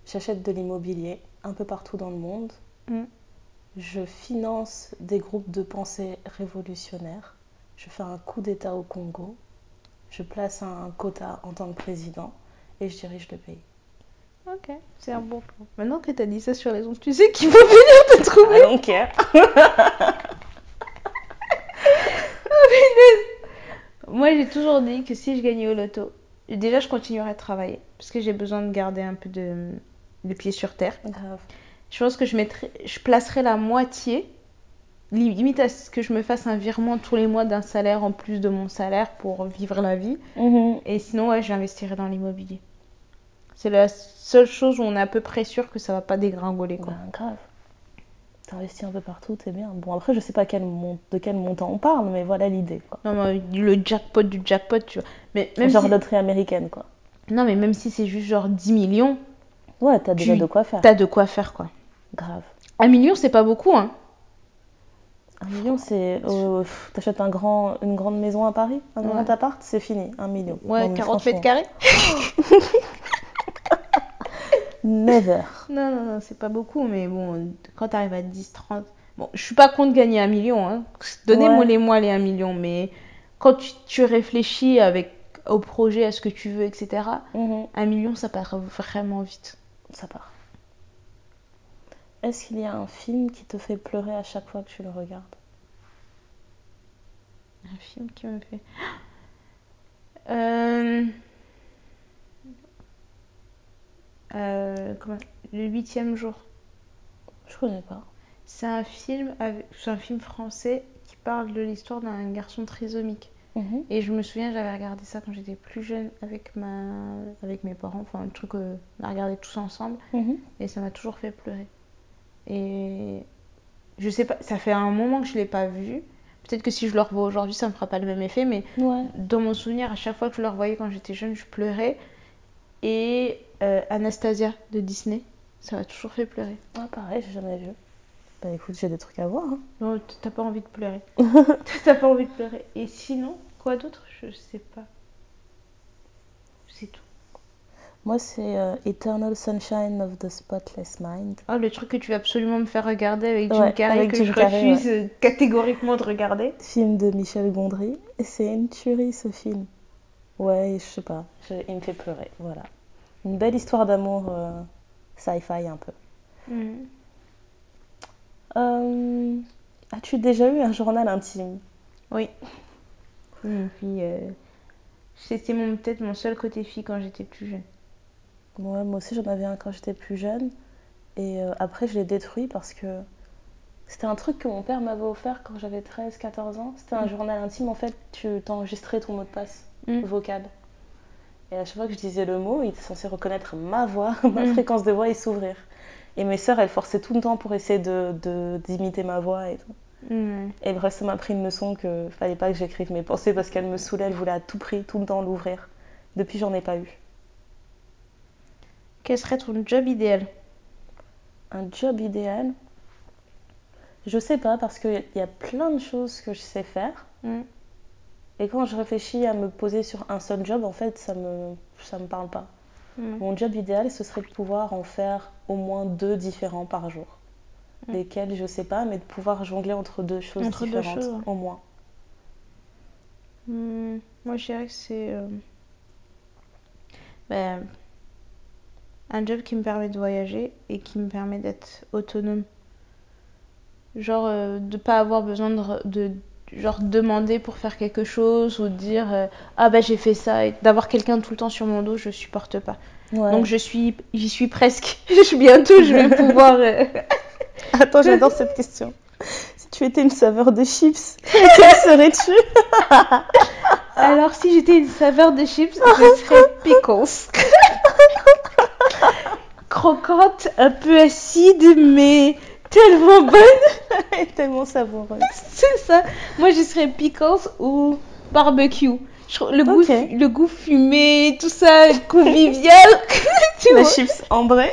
j'achète de l'immobilier un peu partout dans le monde. Mm. Je finance des groupes de pensée révolutionnaires. Je fais un coup d'État au Congo. Je place un quota en tant que président et je dirige le pays. Ok, c'est un bon plan. Maintenant que t'as dit ça sur les ondes, tu sais qu'il faut venir te trouver. I don't care. Moi, j'ai toujours dit que si je gagnais au loto, déjà, je continuerais à travailler. Parce que j'ai besoin de garder un peu de, de pieds sur terre. Grave. Je pense que je, mettrais, je placerais la moitié, li- limite à ce que je me fasse un virement tous les mois d'un salaire en plus de mon salaire pour vivre la vie. Mhm. Et sinon, ouais, j'investirais dans l'immobilier. C'est la seule chose où on est à peu près sûr que ça va pas dégringoler. Quoi. Ben, grave. T'investis un peu partout, c'est bien. Bon, après, je sais pas de quel montant on parle, mais voilà l'idée. Non, mais le jackpot du jackpot, tu vois. Mais même genre loterie américaine, quoi. Non, mais même si c'est juste genre 10 millions. Ouais, t'as déjà de quoi faire. T'as de quoi faire, quoi. Grave. Un million, c'est pas beaucoup, hein. Un million, c'est. Euh, t'achètes un grand, une grande maison à Paris, un grand appart, c'est fini, un million. Ouais, 40 mètres carrés. 9 heures. Non, non, non, c'est pas beaucoup, mais bon, quand tu arrives à 10, 30. Bon, je suis pas contre gagner un million, hein. Donnez-moi les mois les 1 million, mais quand tu, réfléchis avec, au projet, à ce que tu veux, etc., mhm. un million, ça part vraiment vite. Ça part. Est-ce qu'il y a un film qui te fait pleurer à chaque fois que tu le regardes? Un film qui me fait. Euh... Euh, comment... Le huitième jour. Je connais pas. C'est un film avec... c'est un film français qui parle de l'histoire d'un garçon trisomique. Mhm, Et je me souviens, j'avais regardé ça quand j'étais plus jeune avec ma avec mes parents, enfin un truc qu'on a regardé tous ensemble mhm. et ça m'a toujours fait pleurer. Et je sais pas, ça fait un moment que je l'ai pas vu. Peut-être que si je le revois aujourd'hui, ça me fera pas le même effet, mais Ouais. dans mon souvenir, à chaque fois que je le revoyais quand j'étais jeune, je pleurais. Et euh, Anastasia de Disney, ça m'a toujours fait pleurer. Ah, pareil, j'ai jamais vu. Bah écoute, j'ai des trucs à voir. hein. Non, t'as pas envie de pleurer. t'as pas envie de pleurer. Et sinon, quoi d'autre? Je sais pas. C'est tout. Moi, c'est euh, Eternal Sunshine of the Spotless Mind. Oh, le truc que tu veux absolument me faire regarder avec Jim Ouais, Carrey avec que Jim je Carrey, refuse euh, catégoriquement de regarder. Film de Michel Gondry. Et c'est une tuerie, ce film. Ouais, je sais pas. je- il me fait pleurer. Voilà. Une belle histoire d'amour euh, sci-fi un peu. Mhm. Euh, As-tu déjà eu un journal intime? Oui. Euh, C'était mon- peut-être mon seul côté fille quand j'étais plus jeune. Ouais, moi aussi j'en avais un quand j'étais plus jeune. Et euh, après je l'ai détruit parce que c'était un truc que mon père m'avait offert quand j'avais 13-14 ans. C'était un Mm. journal intime, en fait, tu t'enregistrais ton mot de passe Mm. vocal. Et à chaque fois que je disais le mot, il était censé reconnaître ma voix, ma Mm. fréquence de voix et s'ouvrir. Et mes sœurs, elles forçaient tout le temps pour essayer de d'imiter ma voix et tout. Ouais. Et bref, ça m'a pris une leçon que fallait pas que j'écrive mes pensées parce qu'elles me saoulaient, elles voulaient à tout prix, tout le temps l'ouvrir. Depuis, j'en ai pas eu. Quel serait ton job idéal? Un job idéal? Je sais pas parce qu'il y a plein de choses que je sais faire. Mhm. Et quand je réfléchis à me poser sur un seul job, en fait, ça me, ça me parle pas. Mhm. Mon job idéal, ce serait de pouvoir en faire au moins deux différents par jour. Mm. Lesquels, je sais pas, mais de pouvoir jongler entre deux choses Entre deux différentes, choses, ouais. au moins. Hmm, Moi, je dirais que c'est euh, ben, un job qui me permet de voyager et qui me permet d'être autonome. Genre, euh, de pas avoir besoin de genre, demander pour faire quelque chose ou dire euh, Ah, bah j'ai fait ça, et d'avoir quelqu'un tout le temps sur mon dos, je supporte pas. Ouais. Donc je suis, j'y suis presque. Je suis bientôt, je vais pouvoir. euh, Attends, j'adore cette question. Si tu étais une saveur de chips, quelle serais-tu? Alors si j'étais une saveur de chips, je serais pickles. Croquante, un peu acide, mais tellement bonne. Est tellement savoureuse. C'est ça. Moi, je serais pickles ou barbecue. Le, goût, le goût fumé, tout ça, convivial. tu La chips ambrée.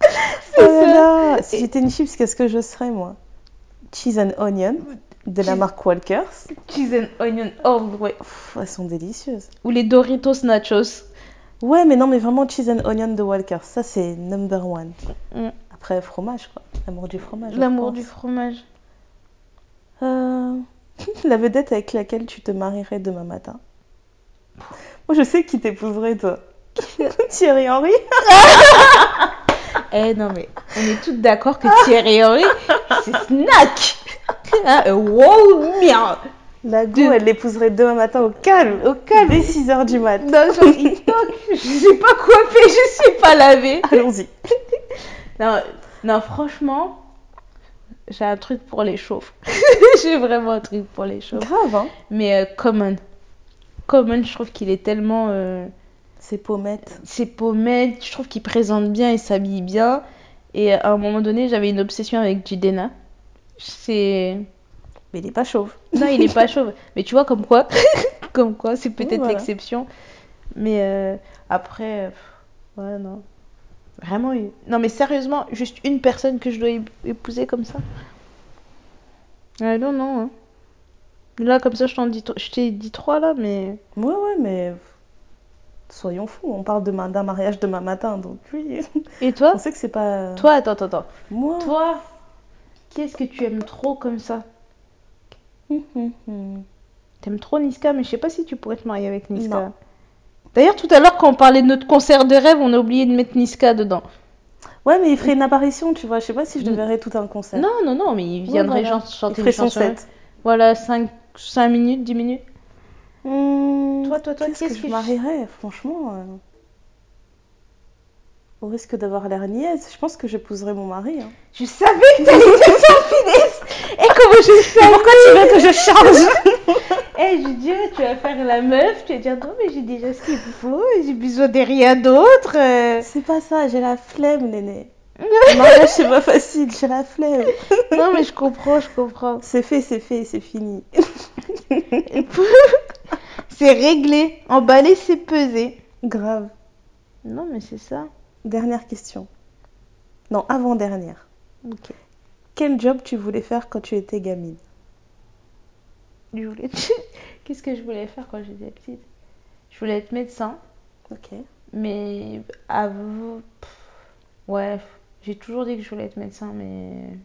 C'est Oh là ça. là. Si j'étais une chips, qu'est-ce que je serais, moi? Cheese and onion de la marque Walkers. Cheese and onion way. Pff, elles sont délicieuses. Ou les Doritos Nachos. Ouais, mais non, mais vraiment cheese and onion de Walkers. Ça, c'est number one. Mm. Après, fromage, quoi. L'amour du fromage. L'amour du fromage. Euh, La vedette avec laquelle tu te marierais demain matin. Moi, je sais qui t'épouserait, toi. Thierry Henry. Eh non, mais on est toutes d'accord que Thierry Henry, c'est snack. Hein, euh, wow, mien. La go, De- elle l'épouserait demain matin au calme. Au calme. Dès 6h du mat. Non, genre, il toque. Je sais pas coiffée, je suis pas lavée. Allons-y. Non, non, franchement, j'ai un truc pour les chauves. j'ai vraiment un truc pour les chauves. Grave, hein Mais euh, Common. Common, je trouve qu'il est tellement. euh, C'est pommette. ses pommettes, je trouve qu'il présente bien et s'habille bien. Et à un moment donné, j'avais une obsession avec Jidena. C'est. Mais il est pas chauve. Non, il est pas chauve. Mais tu vois, comme quoi, comme quoi, c'est peut-être voilà. l'exception. Mais euh, après, euh, pff, ouais, non. Vraiment, une- non, mais sérieusement, juste une personne que je dois ép- épouser comme ça? Ouais, non, non. hein. Là, comme ça, je t'en dis, je t'ai dit trois là, mais. Ouais, ouais, mais soyons fous. On parle demain d'un mariage demain matin, donc oui. Et toi? On sait que c'est pas. Toi, attends, attends, attends. Moi? Toi, qu'est-ce que tu aimes trop comme ça? Hum, hum, hum. T'aimes trop Niska, mais je sais pas si tu pourrais te marier avec Niska. Non. D'ailleurs, tout à l'heure, quand on parlait de notre concert de rêve, on a oublié de mettre Niska dedans. Ouais, mais il ferait une apparition, tu vois. Je sais pas si je le Mm. verrais tout un concert. Non, non, non, mais il viendrait voilà. chan- chanter il une ferait son chanson. set. Voilà, 5, minutes, 10 minutes. Hum, Toi, toi, toi, qu'est-ce que que je je- marierais Franchement, euh, au risque d'avoir l'air niaise, je pense que j'épouserais mon mari. hein. Je savais que t'allais ça, finesse Et comment je sais Pourquoi tu veux que je change Eh, je dis, oh, tu vas faire la meuf, tu vas dire, non, mais j'ai déjà ce qu'il faut, j'ai besoin de rien d'autre. C'est pas ça, j'ai la flemme, Néné. Le mariage, c'est pas facile, j'ai la flemme. Non, mais je comprends, je comprends. C'est fait, c'est fait, c'est fini. c'est réglé. Emballer, c'est peser. Grave. Non, mais c'est ça. Dernière question. Non, avant-dernière. Ok. Quel job tu voulais faire quand tu étais gamine? Je voulais... Qu'est-ce que je voulais faire quand j'étais petite? Je voulais être médecin, Ok. mais avant... pff, Ouais, j'ai toujours dit que je voulais être médecin, mais...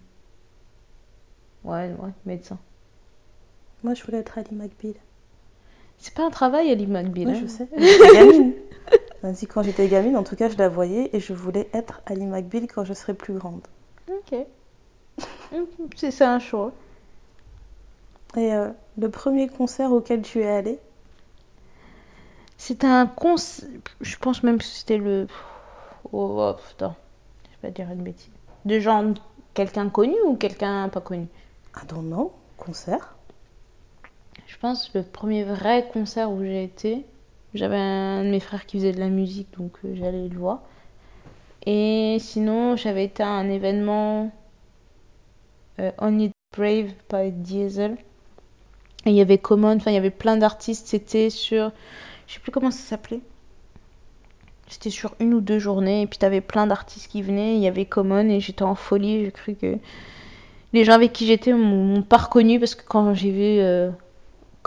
Ouais, ouais, médecin. Moi, je voulais être Ali McBeal. C'est pas un travail, Ali McBeal. Oui, hein. je sais. Gamine. Quand j'étais gamine, en tout cas, je la voyais et je voulais être Ali McBeal quand je serais plus grande. Ok. C'est ça un choix. Et euh, le premier concert auquel tu es allée? C'était un concert... Je pense même que c'était le... Oh, oh, putain. Je vais pas dire une bêtise. De genre quelqu'un connu ou quelqu'un pas connu? Ah non, non, concert Je pense le premier vrai concert où j'ai été, j'avais un de mes frères qui faisait de la musique, donc euh, j'allais le voir. Et sinon, j'avais été à un événement euh, Only Brave par Diesel. Et il y avait Common, enfin il y avait plein d'artistes. C'était sur, je sais plus comment ça s'appelait. C'était sur une ou deux journées et puis t'avais plein d'artistes qui venaient. Il y avait Common et j'étais en folie. J'ai cru que les gens avec qui j'étais m'ont pas reconnu parce que quand j'ai vu euh,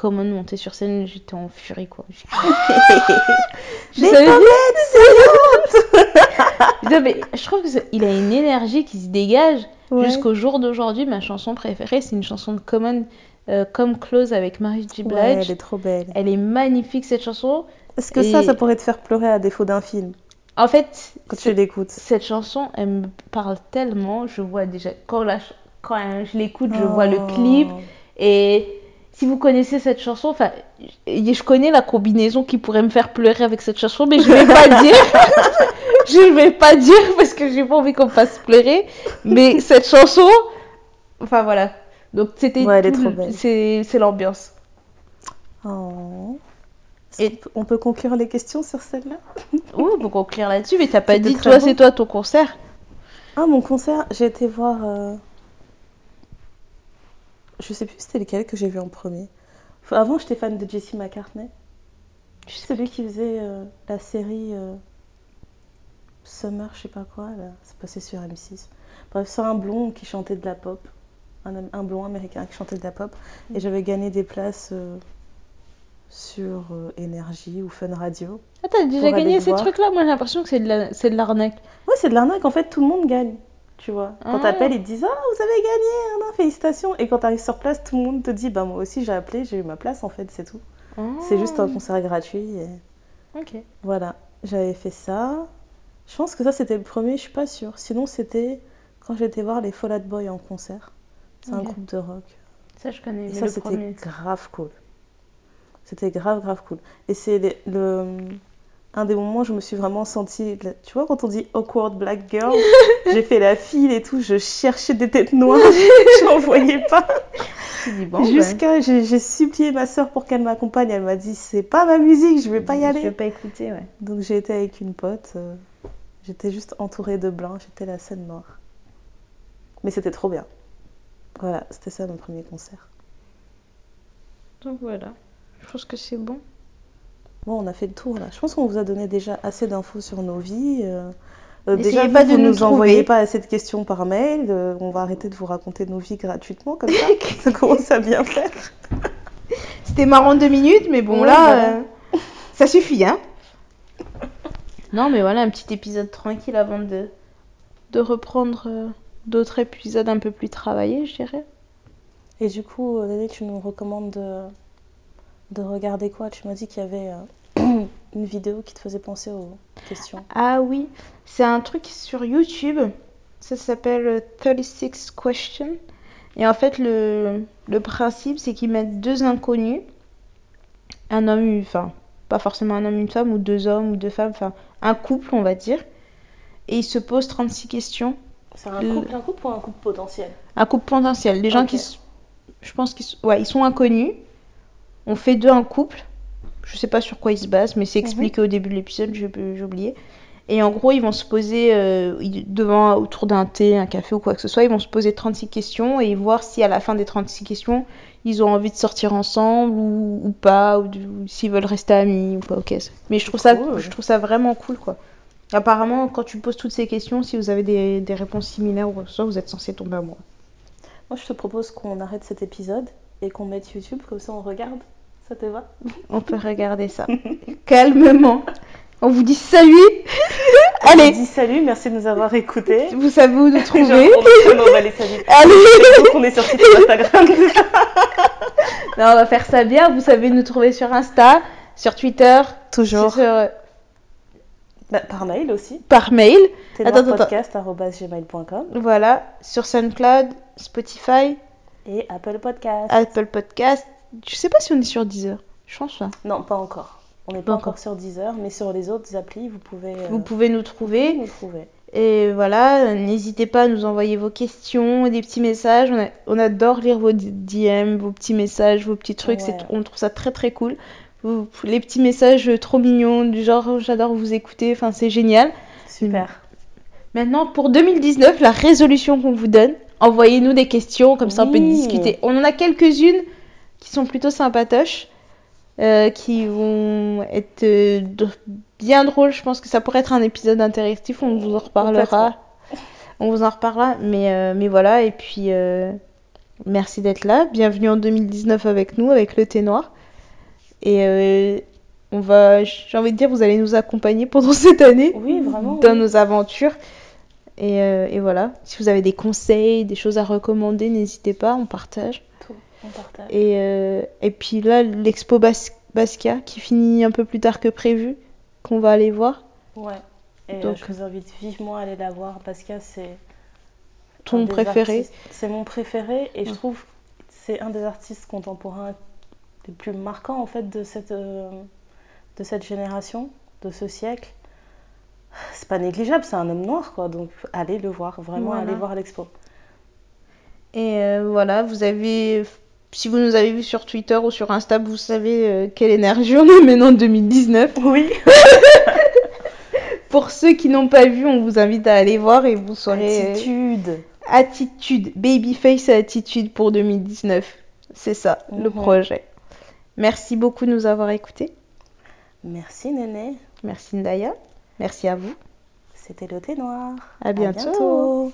Common monter sur scène, j'étais en furie quoi. Je Des savais- Non, mais je trouve qu'il a une énergie qui se dégage. Ouais. Jusqu'au jour d'aujourd'hui, ma chanson préférée, c'est une chanson de Common, euh, Come Close avec Mary J. Ouais, Blige. elle est trop belle. Elle est magnifique cette chanson. Est-ce que Et- ça, ça pourrait te faire pleurer à défaut d'un film En fait, quand tu l'écoutes cette chanson, elle me parle tellement. Je vois déjà, quand, la quand je l'écoute, je vois le Oh. clip. Et si vous connaissez cette chanson, enfin, je connais la combinaison qui pourrait me faire pleurer avec cette chanson, mais je vais pas dire. je vais pas dire parce que j'ai pas envie qu'on me fasse pleurer. Mais cette chanson, enfin voilà. Donc c'était Ouais, elle est tout trop le- belle. c'est c'est l'ambiance. Oh. Et- on peut conclure les questions sur celle-là? Oh, on peut conclure là-dessus, mais t'as pas dit toi, bon. c'est toi ton concert. Ah, mon concert, j'ai été voir. euh, Je sais plus c'était lequel que j'ai vu en premier. Enfin, Avant, j'étais fan de Jesse McCartney. C'est lui qui faisait euh, la série euh, Summer, je sais pas quoi, là. C'est passé sur M6. Bref, c'est un blond qui chantait de la pop. Un, un blond américain qui chantait de la pop. Et j'avais gagné des places euh, sur Énergie ou Fun Radio. Ah, t'as déjà gagné ces trucs-là Moi j'ai l'impression que c'est de la- c'est de l'arnaque. Ouais, c'est de l'arnaque. En fait, tout le monde gagne. Tu vois. Quand Ah. t'appelles, ils te disent Ah, vous avez gagné, hein, félicitations. Et quand t'arrives sur place, tout le monde te dit Bah, moi aussi, j'ai appelé, j'ai eu ma place, en fait, c'est tout. C'est juste un concert gratuit. Et Ok. voilà. J'avais fait ça. Je pense que ça, c'était le premier, je suis pas sûre. Sinon, c'était quand j'étais voir les Fall Out Boy en concert. C'est un groupe de rock. Ça, je connais. Et ça, c'était grave cool. C'était grave, grave cool. Et c'est le, un des moments où je me suis vraiment sentie. Tu vois, quand on dit awkward black girl, j'ai fait la file et tout, je cherchais des têtes noires, je n'en voyais pas. Bon, Jusqu'à. J'ai j'ai supplié ma soeur pour qu'elle m'accompagne. Elle m'a dit c'est pas ma musique, je vais pas y Je aller. vais pas écouter, ouais. Donc j'ai été avec une pote. euh, J'étais juste entourée de blancs, j'étais la scène noire. Mais c'était trop bien. Voilà, c'était ça mon premier concert. Donc voilà. Je pense que c'est bon. Bon, on a fait le tour là. Je pense qu'on vous a donné déjà assez d'infos sur nos vies. euh, euh, déjà, pas vous, de vous nous nous envoyez trouver. pas assez de questions par mail. euh, on va arrêter de vous raconter nos vies gratuitement comme ça. ça commence à bien faire. C'était marrant deux minutes, mais bon, Ouais, là, voilà. euh, ça suffit, hein. Non, mais voilà, un petit épisode tranquille avant de, de reprendre euh, d'autres épisodes un peu plus travaillés, je dirais. Et du coup, Dédé, tu nous recommandes de, de regarder quoi Tu m'as dit qu'il y avait euh, une vidéo qui te faisait penser aux questions. Ah oui, c'est un truc sur YouTube. Ça s'appelle euh, 36 Questions. Et en fait, le, le principe, c'est qu'ils mettent deux inconnus. Un homme, une- enfin, pas forcément un homme, une femme, ou deux hommes, ou deux femmes, enfin, un couple, on va dire. Et ils se posent 36 questions. C'est un Le- couple, un couple ou un couple potentiel? Un couple potentiel. Les gens Ok. qui. s- Je pense qu'ils ouais, ils sont inconnus. On fait d'eux un couple. Je sais pas sur quoi ils se basent, mais c'est expliqué au début de l'épisode, j'ai j'ai oublié. Et en gros, ils vont se poser euh, devant, autour d'un thé, un café ou quoi que ce soit, ils vont se poser 36 questions et voir si à la fin des 36 questions, ils ont envie de sortir ensemble ou, ou pas, ou, s'ils veulent rester amis ou pas. Ok. Mais je trouve, ça, Cool. je trouve ça vraiment cool, quoi. Apparemment, quand tu poses toutes ces questions, si vous avez des, des réponses similaires ou quoi que ce soit, vous êtes censé tomber amoureux. Moi, je te propose qu'on arrête cet épisode et qu'on mette YouTube, comme ça on regarde. Ça te va? On peut regarder ça. Calmement. On vous dit salut. On Allez, dit salut, merci de nous avoir écoutés. vous savez où nous trouver. on, va les saluer. Allez. Donc, on est sur Instagram. Non, on va faire ça bien. Vous savez nous trouver sur Insta, sur Twitter, Toujours. sur, euh, Bah, par mail aussi. par mail. Attends, ténoirpodcast.gmail.com Voilà, sur SoundCloud, Spotify, et Apple Podcast. Apple Podcast. Je sais pas si on est sur Deezer. Je pense pas. Non, pas encore. On n'est Pas pas encore. encore sur Deezer, mais sur les autres applis, vous pouvez euh, Vous pouvez nous trouver. nous trouver. Et voilà, n'hésitez pas à nous envoyer vos questions, des petits messages. On, a- on adore lire vos DM, vos petits messages, vos petits trucs. Ouais. on trouve ça très très cool. Vous- les petits messages trop mignons, du genre j'adore vous écouter, enfin c'est génial. Super. Maintenant, pour 2019, la résolution qu'on vous donne, envoyez-nous des questions, comme ça on peut discuter. On en a quelques-unes qui sont plutôt sympatoches, euh, qui vont être euh, bien drôles. Je pense que ça pourrait être un épisode interactif, on vous en reparlera. On vous en reparlera, mais, euh, mais voilà, et puis merci d'être là. Bienvenue en 2019 avec nous, avec le thé noir. Et on va, j'ai envie de dire, vous allez nous accompagner pendant cette année Oui, vraiment. dans oui. nos aventures. Et, et voilà, si vous avez des conseils, des choses à recommander, n'hésitez pas, on partage. Et, euh, et puis là, l'expo Bas- Basquiat qui finit un peu plus tard que prévu, qu'on va aller voir. Ouais. Et Donc- euh, je vous invite vivement à aller la voir que c'est Ton préféré C'est mon préféré et je trouve c'est un des artistes contemporains les plus marquants en fait de cette, euh, de cette génération, de ce siècle. C'est pas négligeable, c'est un homme noir quoi, donc allez le voir, vraiment Voilà. allez voir l'expo. Et euh, voilà, vous avez, si vous nous avez vu sur Twitter ou sur Insta, vous savez euh, quelle énergie on est maintenant en 2019. Oui. Pour ceux qui n'ont pas vu, on vous invite à aller voir et vous saurez. euh, Attitude. Attitude, Babyface Attitude pour 2019. C'est ça, le Mhm. projet. Merci beaucoup de nous avoir écoutés. Merci Néné. Merci Ndaya. Merci à vous. C'était le thé noir. À bientôt. bientôt.